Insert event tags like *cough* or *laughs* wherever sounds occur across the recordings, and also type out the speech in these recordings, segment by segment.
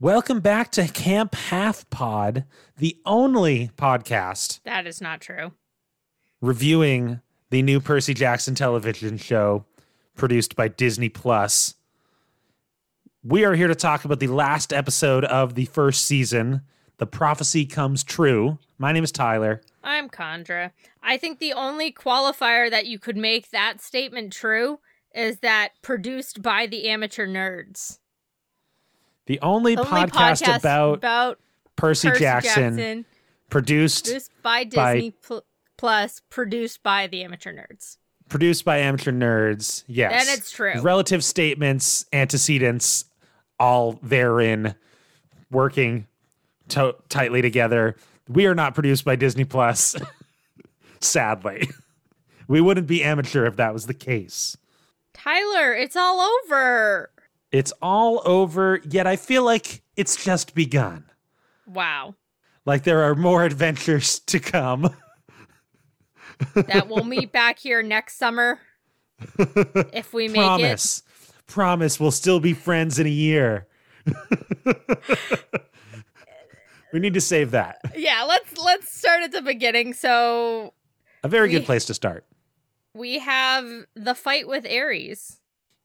Welcome back to Camp Half Pod, the only podcast That is not true. reviewing the new Percy Jackson television show produced by Disney Plus. We are here to talk about the last episode of the first season, The Prophecy Comes True. My name is Tyler. I'm Condra. I think the only qualifier that you could make that statement true is that produced by the amateur nerds. The only, Only podcast, about, about Percy, Percy Jackson, Jackson, produced produced by by- Disney Pl- Plus, produced by the amateur nerds. produced by amateur nerds. Yes. And it's true. Relative statements, antecedents, all therein working to- tightly together. We are not produced by Disney Plus. *laughs* Sadly. We wouldn't be amateur if that was the case. Tyler, it's all over. It's all over, yet I feel like it's just begun. Wow. Like there are more adventures to come. That we'll *laughs* meet back here next summer if we make it. Promise. Promise we'll still be friends in a year. *laughs* we need to save that. Yeah, let's let's start at the beginning. So A very We- good place to start. we have the fight with Ares.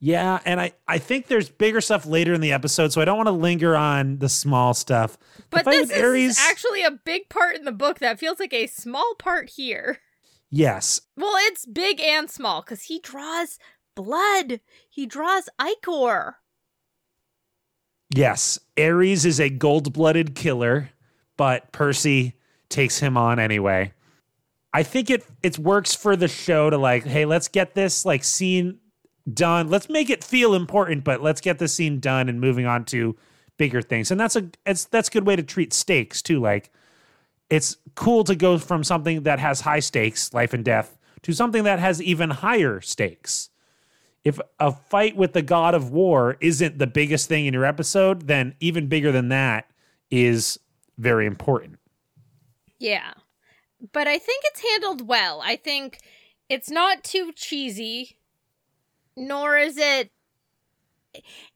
Yeah, and I, I think there's bigger stuff later in the episode, so I don't want to linger on the small stuff. But this is Ares, actually a big part in the book that feels like a small part here. yes, Well, it's big and small because he draws blood. He draws ichor. yes. Ares is a gold-blooded killer, but Percy takes him on anyway. I think it it works for the show to like, hey, let's get this like scene done. Let's make it feel important, but let's get the scene done and moving on to bigger things. And that's a it's that's a good way to treat stakes too. Like it's cool to go from something that has high stakes, life and death, to something that has even higher stakes. If a fight with the god of war isn't the biggest thing in your episode, then even bigger than that is very important. Yeah. But I think it's handled well. I think it's not too cheesy, nor is it.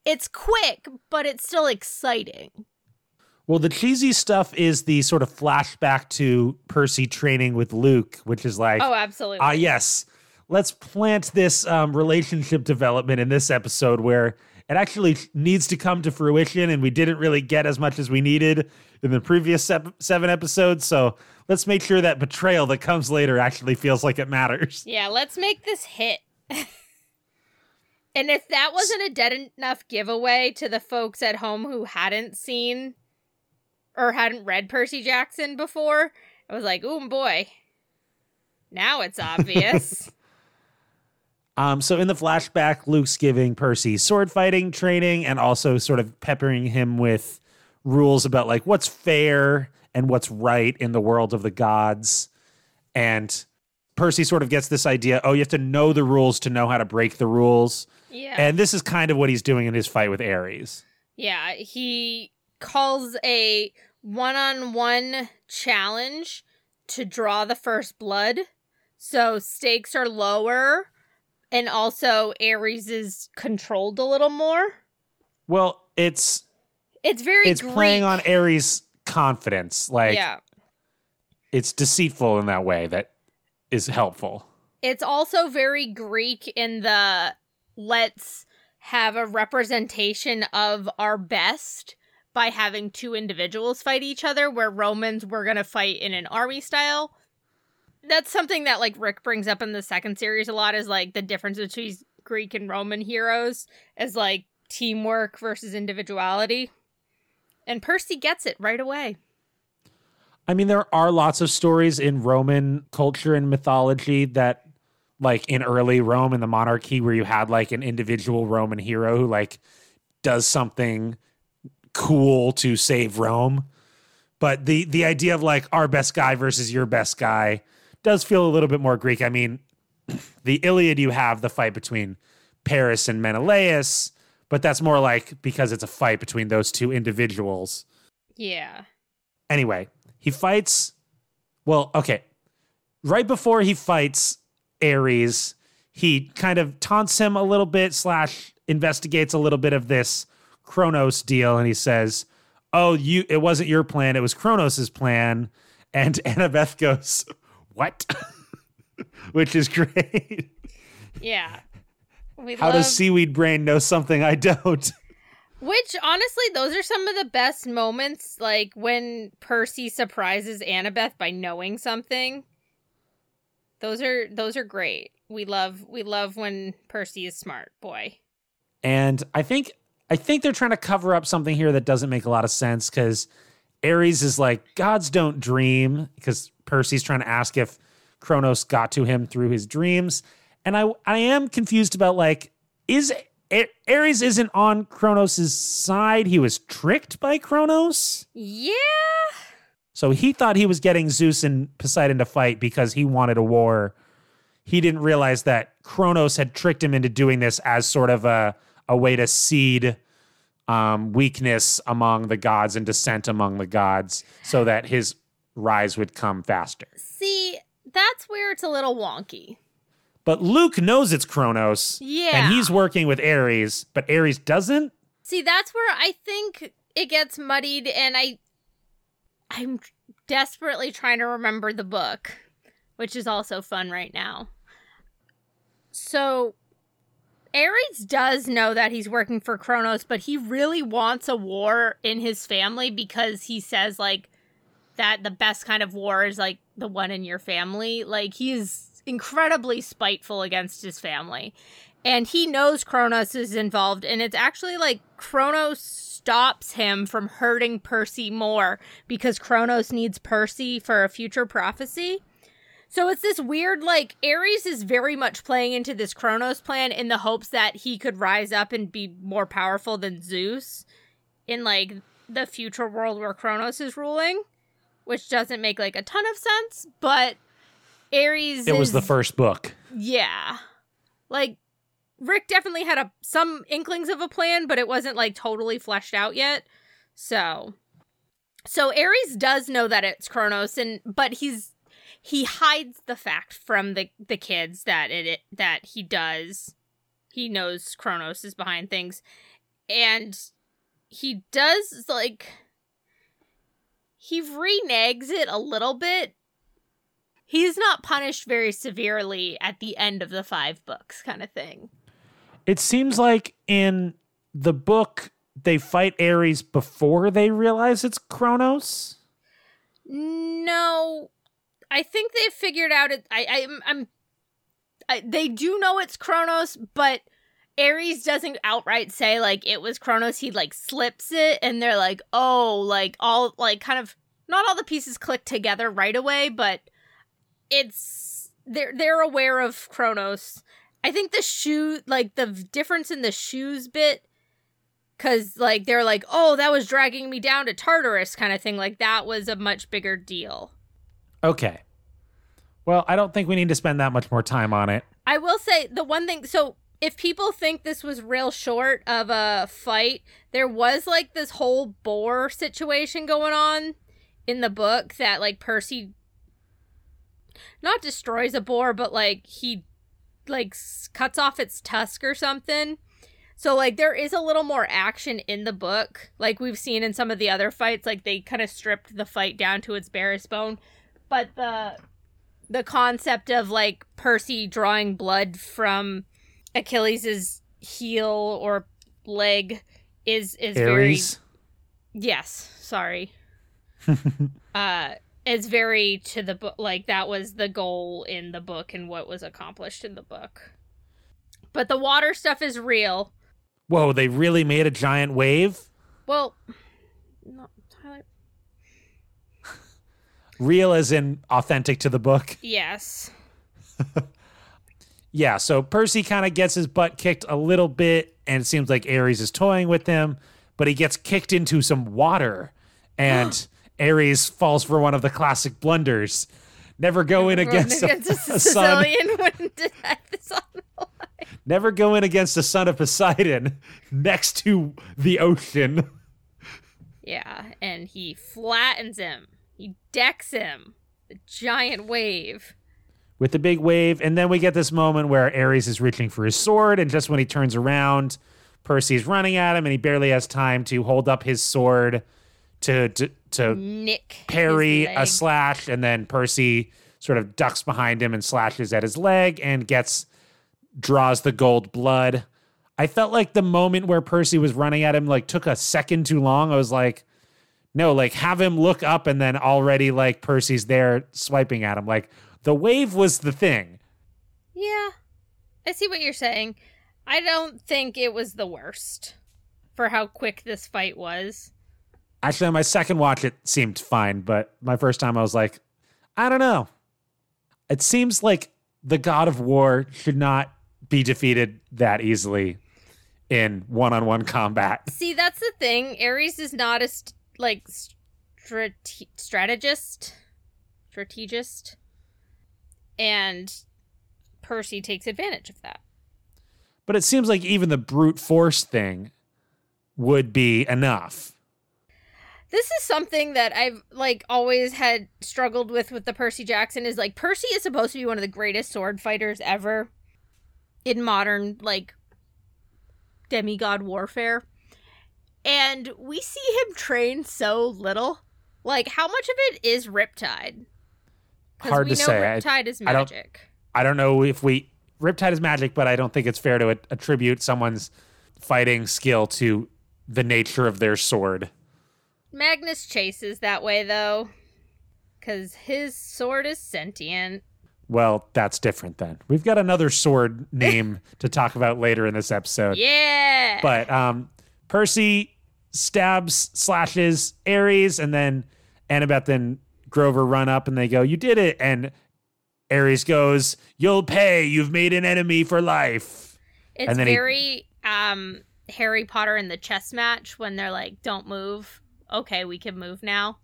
It's quick, but it's still exciting. Well, the cheesy stuff is the sort of flashback to Percy training with Luke, which is like, Oh, absolutely. ah, yes, let's plant this um, relationship development in this episode where it actually needs to come to fruition, and we didn't really get as much as we needed in the previous sep- seven episodes. So let's make sure that betrayal that comes later actually feels like it matters. Yeah, let's make this hit. *laughs* and if that wasn't a dead enough giveaway to the folks at home who hadn't seen or hadn't read Percy Jackson before, I was like, "Ooh boy." Now it's *laughs* obvious. Um, so in the flashback, Luke's giving Percy sword fighting training and also sort of peppering him with rules about like what's fair and what's right in the world of the gods. And Percy sort of gets this idea, oh, you have to know the rules to know how to break the rules. Yeah. And this is kind of what he's doing in his fight with Ares. Yeah, he calls a one on one challenge to draw the first blood. So stakes are lower. And also, Ares is controlled a little more. Well, it's It's very it's playing on Greek. Ares' confidence. Like yeah. it's deceitful in that way that is helpful. It's also very Greek in the let's have a representation of our best by having two individuals fight each other, where Romans were going to fight in an army style. That's something that like Rick brings up in the second series a lot is like the difference between Greek and Roman heroes as like teamwork versus individuality. And Percy gets it right away. I mean, there are lots of stories in Roman culture and mythology that, like in early Rome in the monarchy, where you had like an individual Roman hero who like does something cool to save Rome. But the the idea of like our best guy versus your best guy does feel a little bit more Greek. I mean, *clears throat* the Iliad, you have the fight between Paris and Menelaus, but that's more like because it's a fight between those two individuals. Yeah. Anyway, he fights. Well, okay. Right before he fights Ares, he kind of taunts him a little bit, slash investigates a little bit of this Kronos deal, and he says, "Oh, you it wasn't your plan, it was Kronos's plan." And *laughs* Annabeth goes, "What?" *laughs* Which is great. Yeah. We How love, does Seaweed Brain know something I don't? *laughs* Which honestly, those are some of the best moments, like when Percy surprises Annabeth by knowing something. Those are those are great. We love we love when Percy is smart, boy. And I think I think they're trying to cover up something here that doesn't make a lot of sense because Ares is like, gods don't dream, because Percy's trying to ask if Kronos got to him through his dreams. And I I am confused about like, is Ares isn't on Kronos' side? He was tricked by Kronos. Yeah. So he thought he was getting Zeus and Poseidon to fight because he wanted a war. He didn't realize that Kronos had tricked him into doing this as sort of a, a way to seed um, weakness among the gods and dissent among the gods so that his rise would come faster. See, that's where it's a little wonky. But Luke knows it's Kronos. Yeah. And he's working with Ares, but Ares doesn't. See, that's where I think it gets muddied and I I'm desperately trying to remember the book, which is also fun right now. So Ares does know that he's working for Kronos, but he really wants a war in his family because he says like that the best kind of war is like the one in your family. Like he is incredibly spiteful against his family. And he knows Kronos is involved and it's actually like Kronos stops him from hurting Percy more because Kronos needs Percy for a future prophecy. So it's this weird, like, Ares is very much playing into this Kronos plan in the hopes that he could rise up and be more powerful than Zeus in, like, the future world where Kronos is ruling, which doesn't make, like, a ton of sense, but Ares It was the first book. Yeah. Like, Rick definitely had a some inklings of a plan, but it wasn't, like, totally fleshed out yet. So. So Ares does know that it's Kronos, and but he's he hides the fact from the the kids that it, it that he does he knows Kronos is behind things and he does like he reneges it a little bit he's not punished very severely at the end of the five books kind of thing It seems like in the book, they fight Ares before they realize it's Kronos. No, I think they figured out it. I, I I, they do know it's Kronos, but Ares doesn't outright say like it was Kronos. He like slips it, and they're like, oh, like all like kind of not all the pieces click together right away, but it's they're they're aware of Kronos. I think the shoe, like the difference in the shoes bit, because like they're like, oh, that was dragging me down to Tartarus, kind of thing. Like that was a much bigger deal. Okay. Well, I don't think we need to spend that much more time on it. I will say the one thing. So if people think this was real short of a fight, there was like this whole boar situation going on in the book that like Percy not destroys a boar, but like he like cuts off its tusk or something. So like there is a little more action in the book, like we've seen in some of the other fights. Like they kind of stripped the fight down to its barest bone, but the the concept of like Percy drawing blood from Achilles's heel or leg is is very Ares. yes. Sorry, *laughs* uh, is very to the book. Like that was the goal in the book and what was accomplished in the book. But the water stuff is real. Whoa, they really made a giant wave? Well, no, Tyler. Real as in authentic to the book. Yes. Yeah, so Percy kind of gets his butt kicked a little bit, and it seems like Ares is toying with him, but he gets kicked into some water, and Ares falls for one of the classic blunders. Never go in against, against a, a. Sicilian when *laughs* did this on the line. Never go in against a son of Poseidon *laughs* next to the ocean. Yeah, and he flattens him. He decks him. The giant wave. with the big wave. And then we get this moment where Ares is reaching for his sword. And just when he turns around, Percy's running at him and he barely has time to hold up his sword to to, to Nick parry a slash, and then Percy sort of ducks behind him and slashes at his leg and gets draws the gold blood. I felt like the moment where Percy was running at him like took a second too long. I was like, no, like have him look up and then already like Percy's there swiping at him. Like the wave was the thing. Yeah, I see what you're saying. I don't think it was the worst for how quick this fight was. Actually, on my second watch, it seemed fine, but my first time, I was like, I don't know. It seems like the God of War should not be defeated that easily in one-on-one combat. *laughs* See, that's the thing. Ares is not a st- like strate- strategist, strategist, and Percy takes advantage of that. But it seems like even the brute force thing would be enough. This is something that I've like always had struggled with with the Percy Jackson is like Percy is supposed to be one of the greatest sword fighters ever in modern like demigod warfare. And we see him train so little. Like how much of it is Riptide? Hard we to know say. I- Riptide is I don't- magic. I don't know if we Riptide is magic, but I don't think it's fair to attribute someone's fighting skill to the nature of their sword. Magnus Chase's that way though. Cause his sword is sentient. Well, that's different then. We've got another sword name *laughs* to talk about later in this episode. Yeah. But um, Percy stabs, slashes Ares, and then Annabeth and Grover run up and they go, You did it. And Ares goes, You'll pay. You've made an enemy for life. It's then he- very um Harry Potter in the chess match when they're like, "Don't move." Okay, we can move now.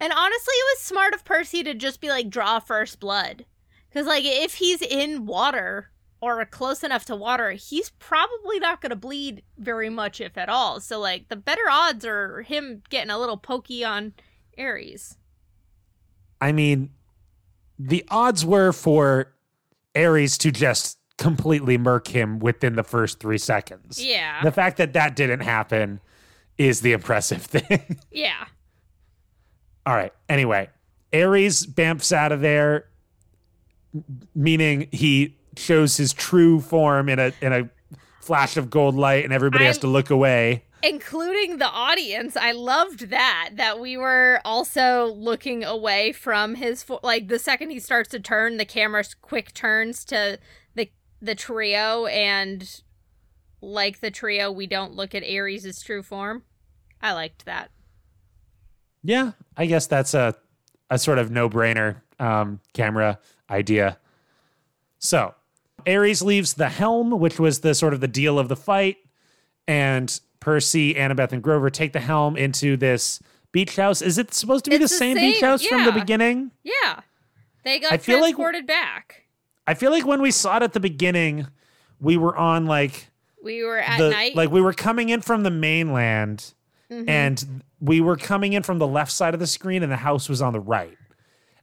And honestly, it was smart of Percy to just be like, "Draw first blood," because like if he's in water or close enough to water, he's probably not going to bleed very much, if at all. So like the better odds are him getting a little pokey on Ares. I mean, the odds were for Ares to just completely murk him within the first three seconds. Yeah, The fact that that didn't happen is the impressive *laughs* thing. yeah. All right. Anyway, Ares bamfs out of there, meaning he shows his true form in a in a flash of gold light, and everybody has I'm- to look away. including the audience i loved that that we were also looking away from his fo- like the second he starts to turn the camera quick turns to the the trio and like the trio we don't look at ares' true form i liked that Yeah, I guess that's a a sort of no brainer um, camera idea. So Ares leaves the helm, which was the sort of the deal of the fight, and Percy, Annabeth, and Grover take the helm into this beach house. Is it supposed to be the the same, beach same- house from the beginning? yeah they got I feel like- transported back I feel like when we saw it at the beginning, we were on like we were at the night like we were coming in from the mainland Mhm. and we were coming in from the left side of the screen and the house was on the right.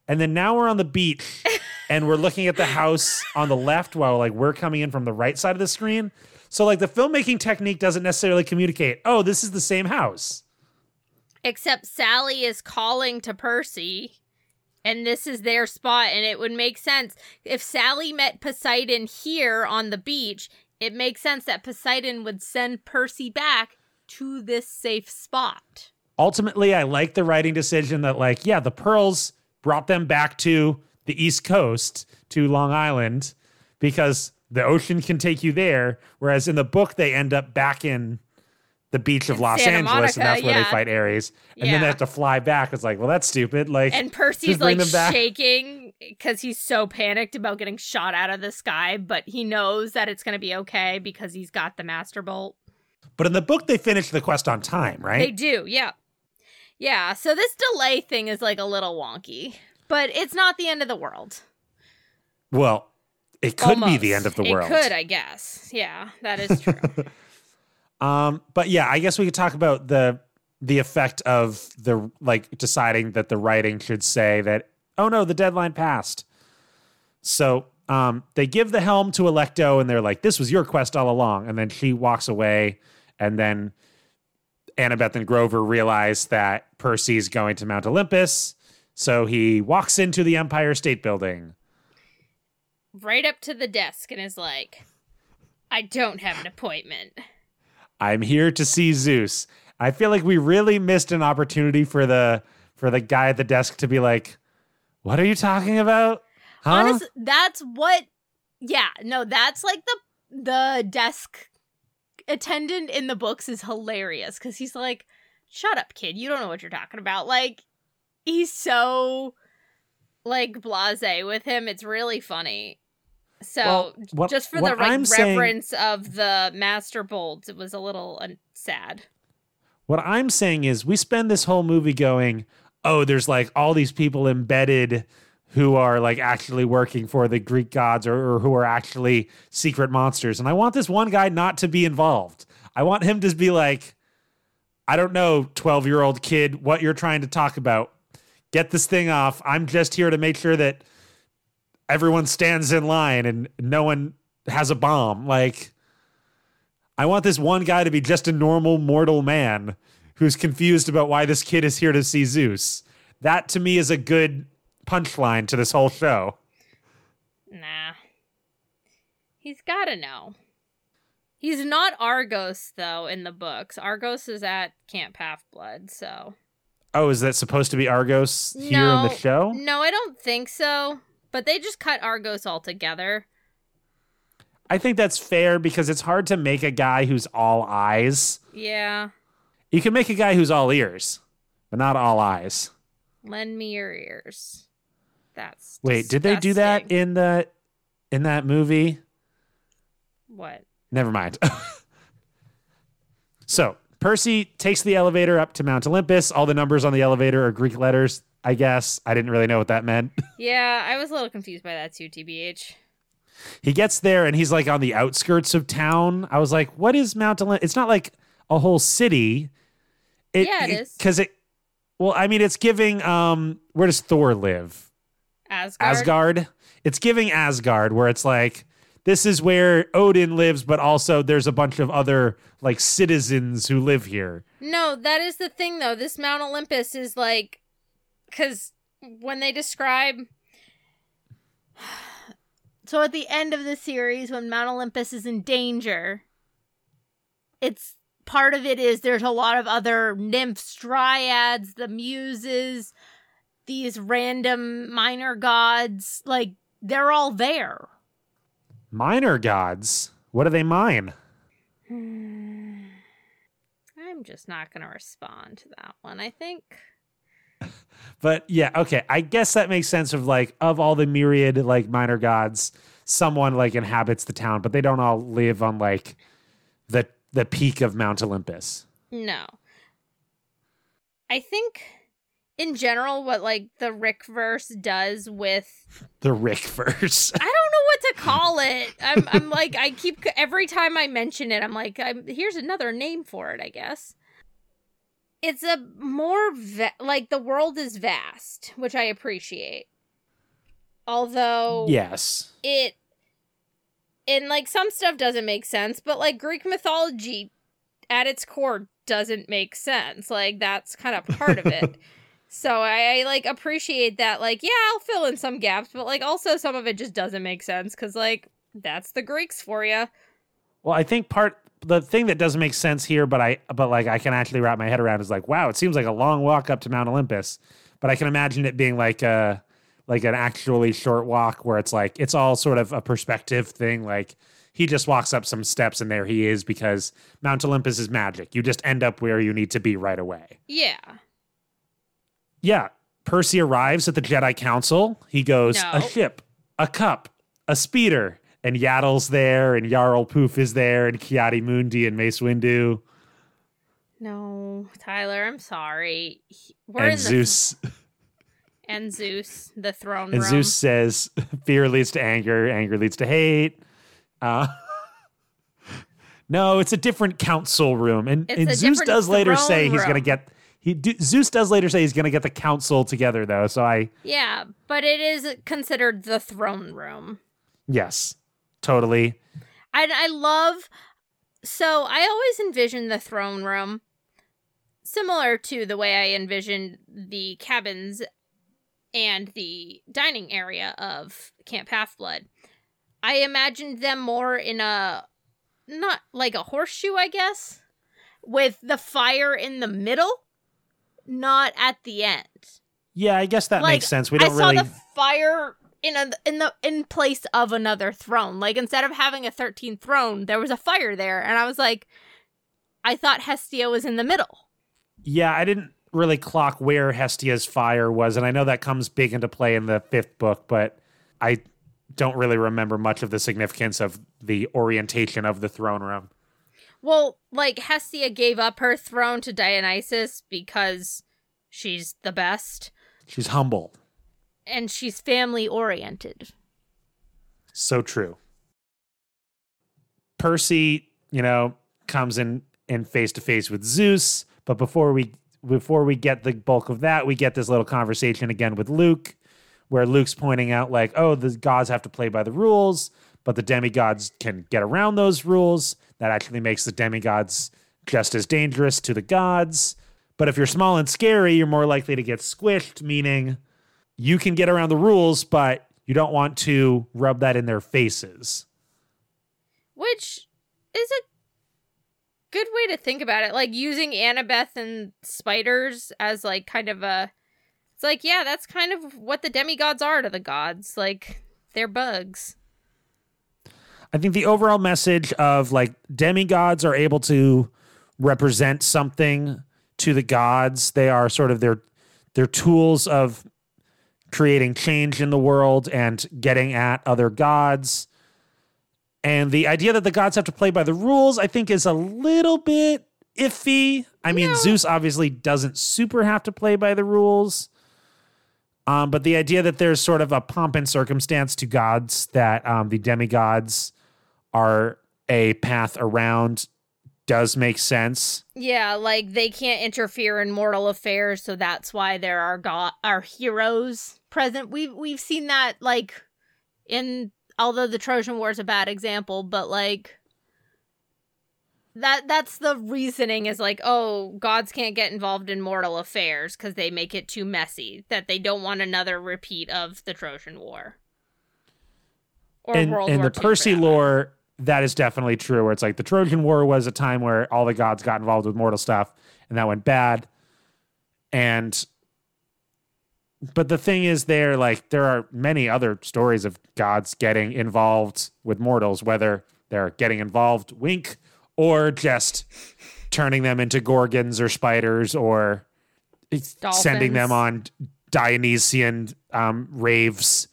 And then now we're on the beach *laughs* and we're looking at the house on the left while like we're coming in from the right side of the screen. So like the filmmaking technique doesn't necessarily communicate, "Oh, this is the same house." Except Sally is calling to Percy, and this is their spot, and it would make sense. If Sally met Poseidon here on the beach, it makes sense that Poseidon would send Percy back to this safe spot. Ultimately, I like the writing decision that like, yeah, the pearls brought them back to the East Coast to Long Island because the ocean can take you there, whereas in the book they end up back in the beach of Los Santa Angeles, and that's where they fight Ares. And then they have to fly back. It's like, well, that's stupid. Like, And Percy's like shaking because he's so panicked about getting shot out of the sky, but he knows that it's going to be okay because he's got the Master Bolt. but in the book they finish the quest on time, right? They do, yeah. Yeah, so this delay thing is like a little wonky, but it's not the end of the world. well, it could be the end of the world. It could, I guess. Yeah, that is true. *laughs* Um, but yeah, I guess we could talk about the the effect of the like deciding that the writing should say that oh no, the deadline passed. So um, they give the helm to Alecto, and they're like, "This was your quest all along." And then she walks away, and then Annabeth and Grover realize that Percy's going to Mount Olympus, so he walks into the Empire State Building. Right up to the desk and is like, I don't have an appointment. I'm here to see Zeus. I feel like we really missed an opportunity for the for the guy at the desk to be like, "What are you talking about?" Huh? Honestly, that's what yeah, no, that's like the the desk attendant in the books is hilarious cuz he's like, "Shut up, kid. You don't know what you're talking about." Like he's so like blasé with him. It's really funny. So Well, what- just for the like I'm saying- of the master bolts, it was a little uh, sad. What I'm saying is, we spend this whole movie going, oh, there's like all these people embedded who are like actually working for the Greek gods or, or who are actually secret monsters. And I want this one guy not to be involved. I want him to be like, I don't know, 12 year old kid, what you're trying to talk about. Get this thing off. I'm just here to make sure that everyone stands in line and no one has a bomb. Like, I want this one guy to be just a normal mortal man who's confused about why this kid is here to see Zeus. That to me is a good punchline to this whole show. Nah. He's got to know. He's not Argus though in the books. Argus is at Camp Half Blood, so Oh, is that supposed to be Argus here in the show? No, I don't think so. But they just cut Argus altogether. I think that's fair because it's hard to make a guy who's all eyes. Yeah. You can make a guy who's all ears, but not all eyes. Lend me your ears. That's Wait, did they do that in the in that movie? what? Never mind. *laughs* so Percy takes the elevator up to Mount Olympus. All the numbers on the elevator are Greek letters, I guess. I didn't really know what that meant. *laughs* Yeah, I was a little confused by that too, TBH. he gets there and he's like on the outskirts of town. I was like, what is Mount Olympus? It's not like a whole city. Yeah, it is. Because it, well, I mean, it's giving, um, where does Thor live? Asgard. Asgard. It's giving Asgard, where it's like this is where Odin lives, but also there's a bunch of other like citizens who live here. No, that is the thing though. This Mount Olympus is like cuz when they describe *sighs* So at the end of the series when Mount Olympus is in danger, it's part of it is there's a lot of other nymphs, dryads, the muses, these random minor gods, like they're all there. Minor gods. What do they mine? Hmm. I'm just not going to respond to that one. I think *laughs* But yeah, okay. I guess that makes sense of like of all the myriad like minor gods, someone like inhabits the town, but they don't all live on like the the peak of Mount Olympus. No. I think in general what like the Rick verse does with The Rick *laughs* verse. I don't know what to call it. I'm I'm like I keep every time I mention it I'm like I'm here's another name for it, I guess. It's a more va- like the world is vast, which I appreciate. Although yes. it and like some stuff doesn't make sense but like greek mythology at its core doesn't make sense. Like that's kind of part of it. *laughs* So I, I like appreciate that like yeah i'll fill in some gaps but like also some of it just doesn't make sense because like that's the greeks for you Well, I think part the thing that doesn't make sense here, but I but like I can actually wrap my head around is like, wow, it seems like a long walk up to Mount Olympus, but I can imagine it being like a like an actually short walk where it's like it's all sort of a perspective thing. Like he just walks up some steps and there he is because Mount Olympus is magic. You just end up where you need to be right away. yeah Yeah, Percy arrives at the Jedi Council. He goes, No. a ship, a cup, a speeder. And Yaddle's there, and Yarael Poof is there, and Ki-Adi-Mundi and Mace Windu, no tyler i'm sorry we're and the Zeus. *laughs* and zeus the throne And room Zeus says, *laughs* "Fear leads to anger, anger leads to hate." Uh, *laughs* no, it's a different council room, and, and Zeus does later say he's going to get. He do, Zeus does later say he's going to get the council together, though. So I yeah but it is considered the throne room yes, totally. And I love so I always envision the throne room similar to the way I envisioned the cabins and the dining area of Camp Half Blood. I imagined them more in a not like a horseshoe, I guess, with the fire in the middle, not at the end. Yeah, I guess that Like, makes sense. We don't saw really. the fire in a in the in place of another throne. Like instead of having a 13th throne, there was a fire there, and I was like, I thought Hestia was in the middle. Yeah, I didn't really clock where Hestia's fire was, and I know that comes big into play in the fifth book, but I don't really remember much of the significance of the orientation of the throne room. Well, like Hestia gave up her throne to Dionysus because she's the best She's humble. and she's family oriented. So true. Percy, you know, comes in in face to face with Zeus, but before we before we get the bulk of that, we get this little conversation again with Luke, where Luke's pointing out like, oh, the gods have to play by the rules, but the demigods can get around those rules. That actually makes the demigods just as dangerous to the gods. But if you're small and scary, you're more likely to get squished, meaning you can get around the rules, but you don't want to rub that in their faces. Which is a good way to think about it. Like using Annabeth and spiders as like kind of a it's like, yeah, that's kind of what the demigods are to the gods. Like they're bugs. I think the overall message of like demigods are able to represent something to the gods. They are sort of their their tools of creating change in the world and getting at other gods. And the idea that the gods have to play by the rules, I think, is a little bit iffy. I mean, No. Zeus obviously doesn't super have to play by the rules. Um, but the idea that there's sort of a pomp and circumstance to gods that um, the demigods are a path around does make sense. Yeah, like they can't interfere in mortal affairs, so that's why there are go- are heroes present. We've we've seen that like in although the Trojan War is a bad example, but like that that's the reasoning is like, oh, gods can't get involved in mortal affairs because they make it too messy. That they don't want another repeat of the Trojan War. Or and World and War the II, Percy lore, that is definitely true. Where it's like the Trojan War was a time where all the gods got involved with mortal stuff, and that went bad. And but the thing is, there like there are many other stories of gods getting involved with mortals, whether they're getting involved, wink, or just turning them into gorgons or spiders, or sending them on Dionysian um, raves.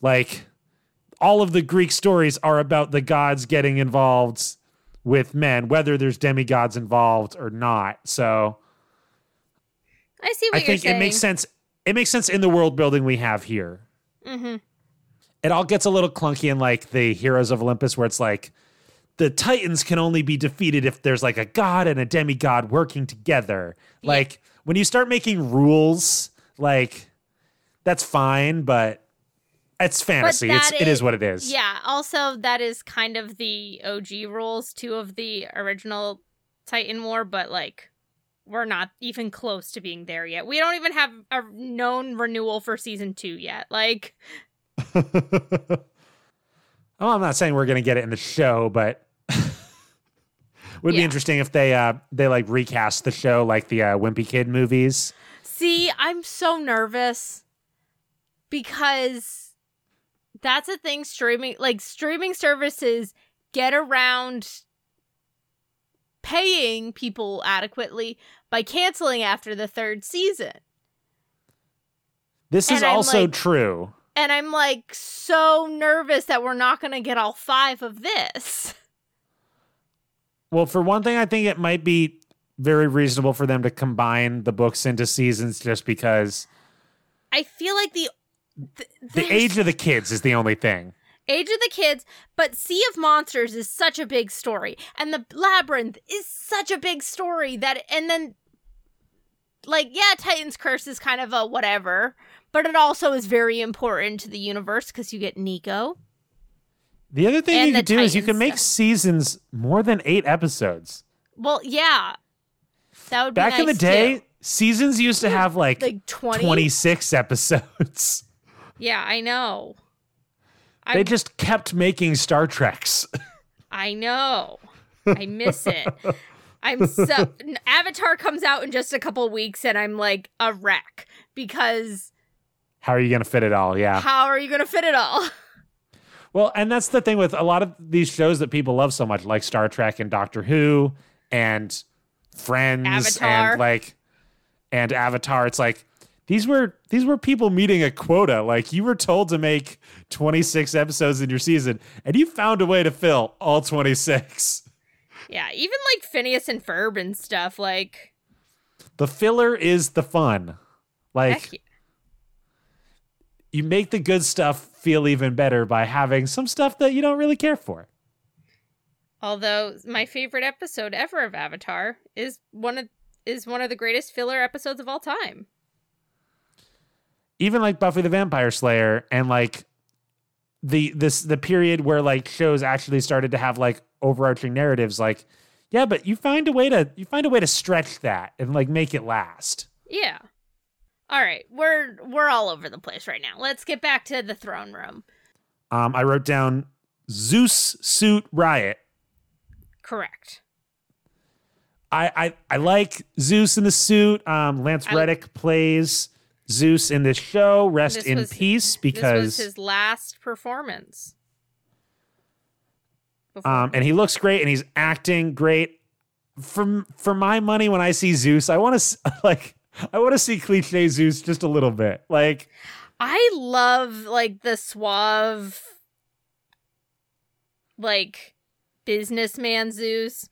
Like all of the Greek stories are about the gods getting involved with men, whether there's demigods involved or not. So I see what I you're think saying. it makes sense. It makes sense in the world building we have here. Mm-hmm. It all gets a little clunky in like the Heroes of Olympus, where it's like the Titans can only be defeated if there's like a god and a demigod working together. Yeah. Like when you start making rules, like that's fine, but it's fantasy. It's that it is is- what it is. Yeah, also that is kind of the OG rules two of the original Titan War, but like we're not even close to being there yet. We don't even have a known renewal for season 2 yet. Like *laughs* oh, I'm not saying we're gonna get it in the show, but *laughs* would be interesting if they uh they like recast the show like the uh, Wimpy Kid movies. See, I'm so nervous because that's a thing streaming like streaming services get around paying people adequately by canceling after the third season. This is also like- true. And I'm like so nervous that we're not going to get all 5 of this. Well, for one thing, I think it might be very reasonable for them to combine the books into seasons just because I feel like the th- the age of the kids is the only thing. Age of the Kids, but Sea of Monsters is such a big story, and the Labyrinth is such a big story that, and then, like, yeah, Titan's Curse is kind of a whatever, but it also is very important to the universe because you get Nico. The other thing you could do is you can make stuff. seasons more than eight episodes. Well, yeah, That would be Back in the day, too. seasons used to have like, like 20. 26 episodes. *laughs* Yeah, I know. They I just kept making Star Treks. I know. I miss it. I'm so Avatar comes out in just a couple weeks and I'm like a wreck because How are you going to fit it all? Yeah. how are you going to fit it all? *laughs* Well, and that's the thing with a lot of these shows that people love so much, like Star Trek and Doctor Who and Friends Avatar. and like and Avatar. It's like these were these were people meeting a quota. Like you were told to make 26 episodes in your season, and you found a way to fill all 26. Yeah, even like Phineas and Ferb and stuff like The filler is the fun. Like yeah. you make the good stuff feel even better by having some stuff that you don't really care for. Although my favorite episode ever of Avatar is one of is one of the greatest filler episodes of all time. even like Buffy the Vampire Slayer and like the this the period where like shows actually started to have like overarching narratives like yeah but you find a way to you find a way to stretch that and like make it last Yeah. All right, we're we're all over the place right now. Let's get back to the throne room. um i wrote down zeus suit riot Correct. i i, I like zeus in the suit um lance I- reddick plays zeus in this show rest This in was- peace this because was his last performance. Um, and he looks great, and he's acting great. For for my money, when I see Zeus, I want to *laughs* like I want to see cliche Zeus just a little bit. Like I love like the suave like businessman Zeus.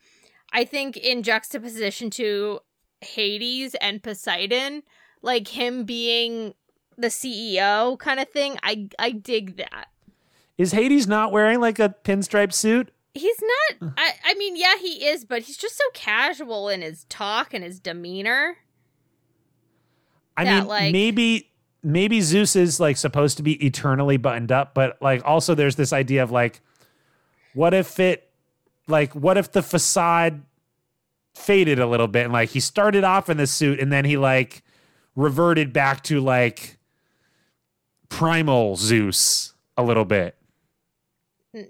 I think in juxtaposition to Hades and Poseidon, like him being the CEO kind of thing, I I dig that. is Hades not wearing like a pinstripe suit? He's not I I mean, yeah, he is, but he's just so casual in his talk and his demeanor. I That, mean, like- maybe maybe Zeus is like supposed to be eternally buttoned up, but like also there's this idea of like, what if it, like, what if the facade faded a little bit and like he started off in this suit and then he like reverted back to like primal Zeus a little bit.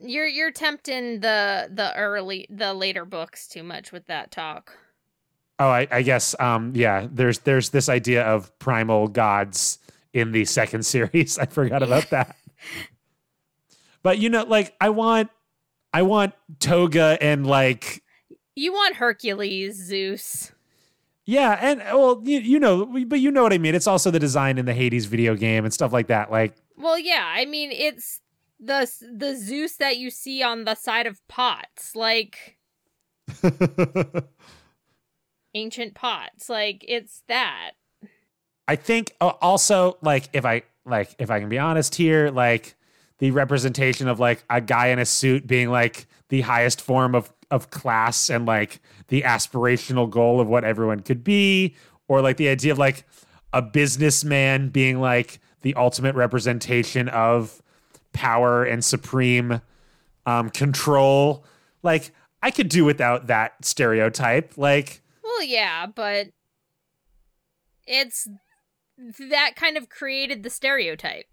You're you're tempting the the early the later books too much with that talk. Oh, I, I guess, um, yeah. There's there's this idea of primal gods in the second *laughs* series. I forgot about that. But you know, like I want, I want Toga and like, You want Hercules, Zeus. Yeah, and well, you, you know, but you know what I mean. It's also the design in the Hades video game and stuff like that. Like, Well, yeah, I mean it's the the Zeus that you see on the side of pots, like *laughs* ancient pots. Like it's that. I think uh, also like if I like if I can be honest here, like the representation of like a guy in a suit being like the highest form of of class and like the aspirational goal of what everyone could be, or like the idea of like a businessman being like the ultimate representation of power and supreme um, control. Like I could do without that stereotype. Like Well, yeah, but it's that kind of created the stereotype.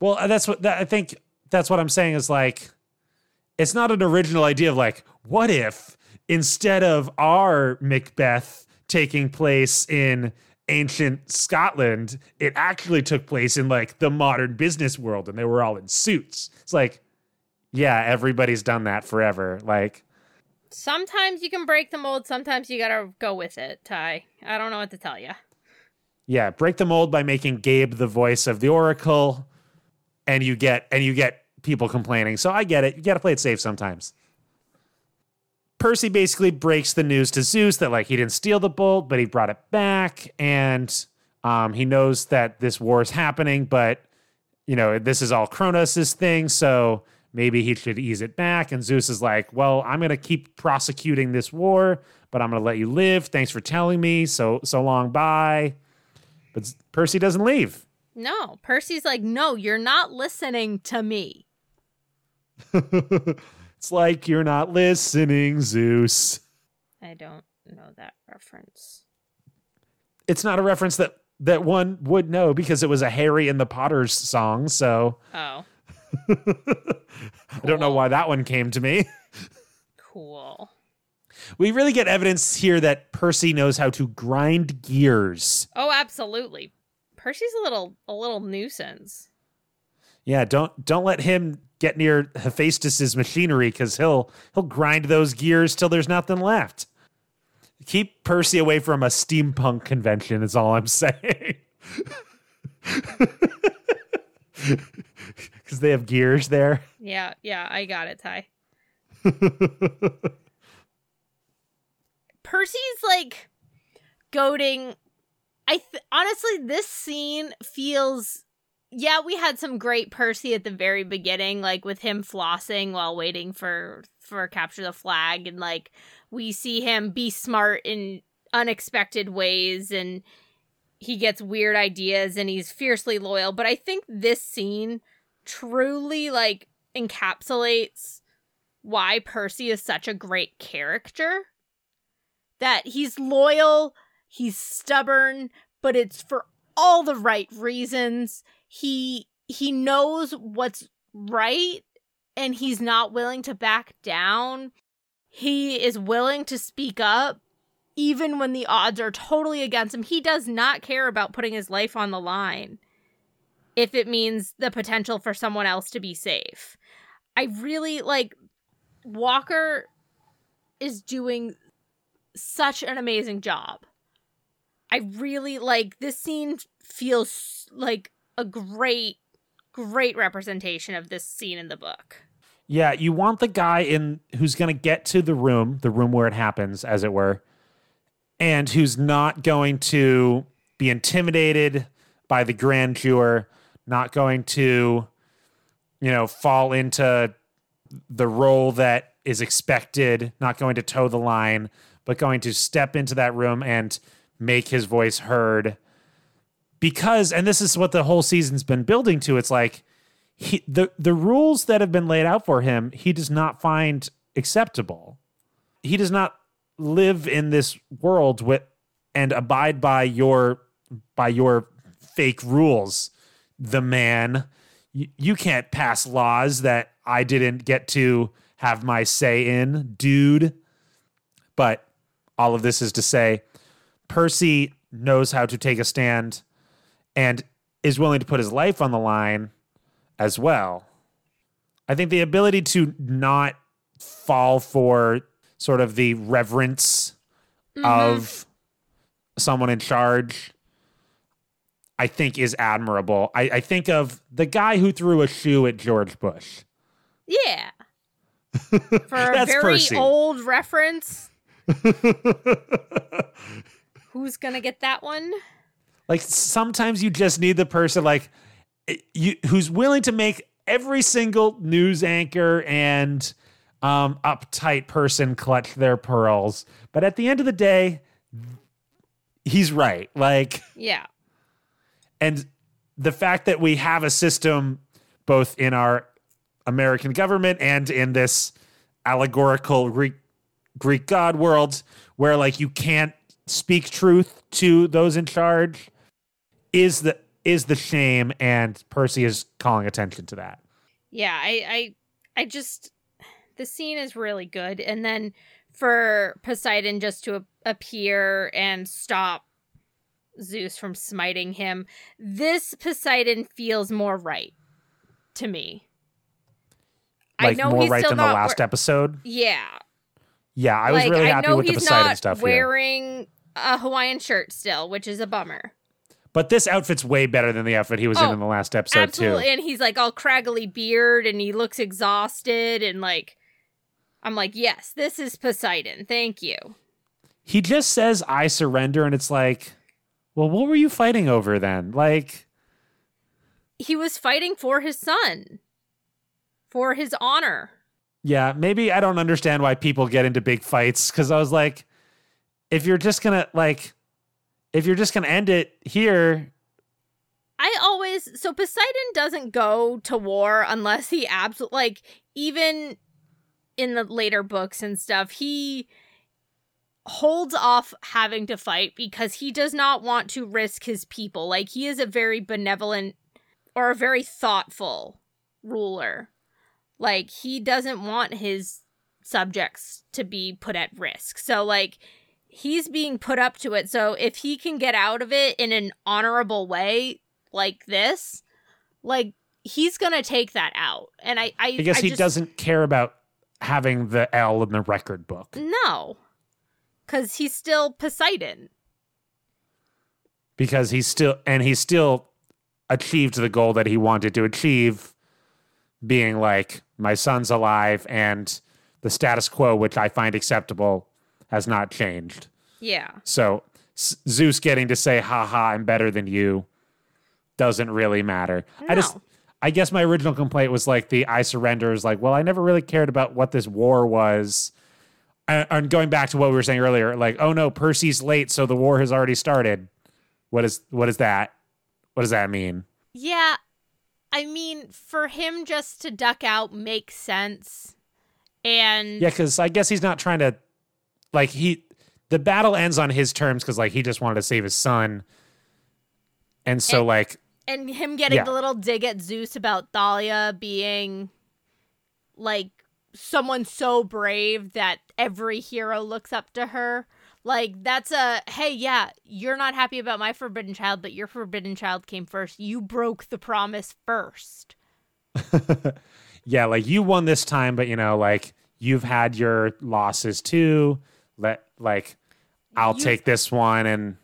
Well, uh, that's what that, I think. That's what I'm saying is like, it's not an original idea of like, what if instead of our Macbeth taking place in ancient Scotland, it actually took place in like the modern business world and they were all in suits. It's like, yeah, everybody's done that forever. Like, Sometimes you can break the mold, sometimes you gotta go with it, Ty. I don't know what to tell you. yeah, break the mold by making Gabe the voice of the Oracle, and you get and you get people complaining. So I get it. You got to play it safe sometimes. Percy basically breaks the news to Zeus that like he didn't steal the bolt, but he brought it back, and um, he knows that this war is happening, but you know this is all Kronos' thing, so maybe he should ease it back. And Zeus is like, "Well, I'm gonna keep prosecuting this war, but I'm gonna let you live. Thanks for telling me. So so long, bye." But Percy doesn't leave. No, Percy's like, no, you're not listening to me. *laughs* it's like you're not listening, Zeus. I don't know that reference. it's not a reference that that one would know because it was a Harry and the Potters song. So Oh, *laughs* I don't know why that one came to me. cool. We really get evidence here that Percy knows how to grind gears. Oh, absolutely. Percy's a little a little nuisance. Yeah, don't don't let him get near Hephaestus's machinery because he'll he'll grind those gears till there's nothing left. Keep Percy away from a steampunk convention is all I'm *laughs* saying. *laughs* Because they have gears there. Yeah, yeah, I got it, Ty. *laughs* Percy's like goading. I th- honestly, this scene feels. Yeah, we had some great Percy at the very beginning, like with him flossing while waiting for for capture the flag, and like we see him be smart in unexpected ways, and he gets weird ideas, and he's fiercely loyal. But I think this scene truly like encapsulates why Percy is such a great character. That he's loyal, he's stubborn, but it's for all the right reasons. He he knows what's right and he's not willing to back down. He is willing to speak up even when the odds are totally against him. He does not care about putting his life on the line if it means the potential for someone else to be safe. I really like Walker is doing such an amazing job. I really like this scene feels like a great great representation of this scene in the book. Yeah, you want the guy in who's going to get to the room, the room where it happens, as it were, and who's not going to be intimidated by the grandeur, not going to, you know, fall into the role that is expected, not going to toe the line, but going to step into that room and make his voice heard. Because, and this is what the whole season's been building to, it's like, he, the the rules that have been laid out for him he does not find acceptable. He does not live in this world with and abide by your by your fake rules the man. You, you can't pass laws that i didn't get to have my say in dude. But all of this is to say percy knows how to take a stand and is willing to put his life on the line as well. I think the ability to not fall for sort of the reverence mm-hmm. of someone in charge, I think is admirable. I, I think of the guy who threw a shoe at George Bush. Yeah. *laughs* For a very Percy. old reference. *laughs* Who's going to get that one? Like sometimes you just need the person like you who's willing to make every single news anchor and um, uptight person clutch their pearls. But at the end of the day, he's right. Like, Yeah. and the fact that we have a system both in our American government and in this allegorical Greek Greek god world where like you can't speak truth to those in charge is the is the shame and Percy is calling attention to that. Yeah, I I I just the scene is really good and then for Poseidon just to appear and stop Zeus from smiting him. This Poseidon feels more right to me. Like more he's right still than the last wear- episode. Yeah. Yeah, I was like, really I happy know with the Poseidon stuff here. wearing a Hawaiian shirt still, which is a bummer. But this outfit's way better than the outfit he was in Oh, in the last episode Absolutely. too. And he's like all craggly beard and he looks exhausted and like I'm like, yes, this is Poseidon. Thank you. He just says I surrender and it's like, well, what were you fighting over then? Like He was fighting for his son. For his honor. Yeah, maybe I don't understand why people get into big fights because I was like, if you're just gonna like, if you're just gonna end it here, I always so Poseidon doesn't go to war unless he absolutely like even in the later books and stuff, he holds off having to fight because he does not want to risk his people. Like he is a very benevolent or a very thoughtful ruler. Like he doesn't want his subjects to be put at risk. So like he's being put up to it. So if he can get out of it in an honorable way like this, like he's going to take that out. And I I, I guess I he just- doesn't care about having the L in the record book. No. Cuz he's still Poseidon. because he's still and he still achieved the goal that he wanted to achieve being like my son's alive and the status quo which i find acceptable has not changed Yeah. so S- zeus getting to say haha i'm better than you doesn't really matter i just i guess my original complaint was like the i surrender is like well i never really cared about what this war was and and going back to what we were saying earlier like oh no percy's late so the war has already started what is what is that what does that mean Yeah. I mean, for him just to duck out makes sense. And yeah because i guess he's not trying to like he the battle ends on his terms because like he just wanted to save his son and so And- like and him getting Yeah. the little dig at Zeus about Thalia being like someone so brave that every hero looks up to her. Like that's a hey, yeah, you're not happy about my forbidden child, but your forbidden child came first. You broke the promise first. *laughs* yeah like you won this time but you know like you've had your losses too let like i'll You- take this one and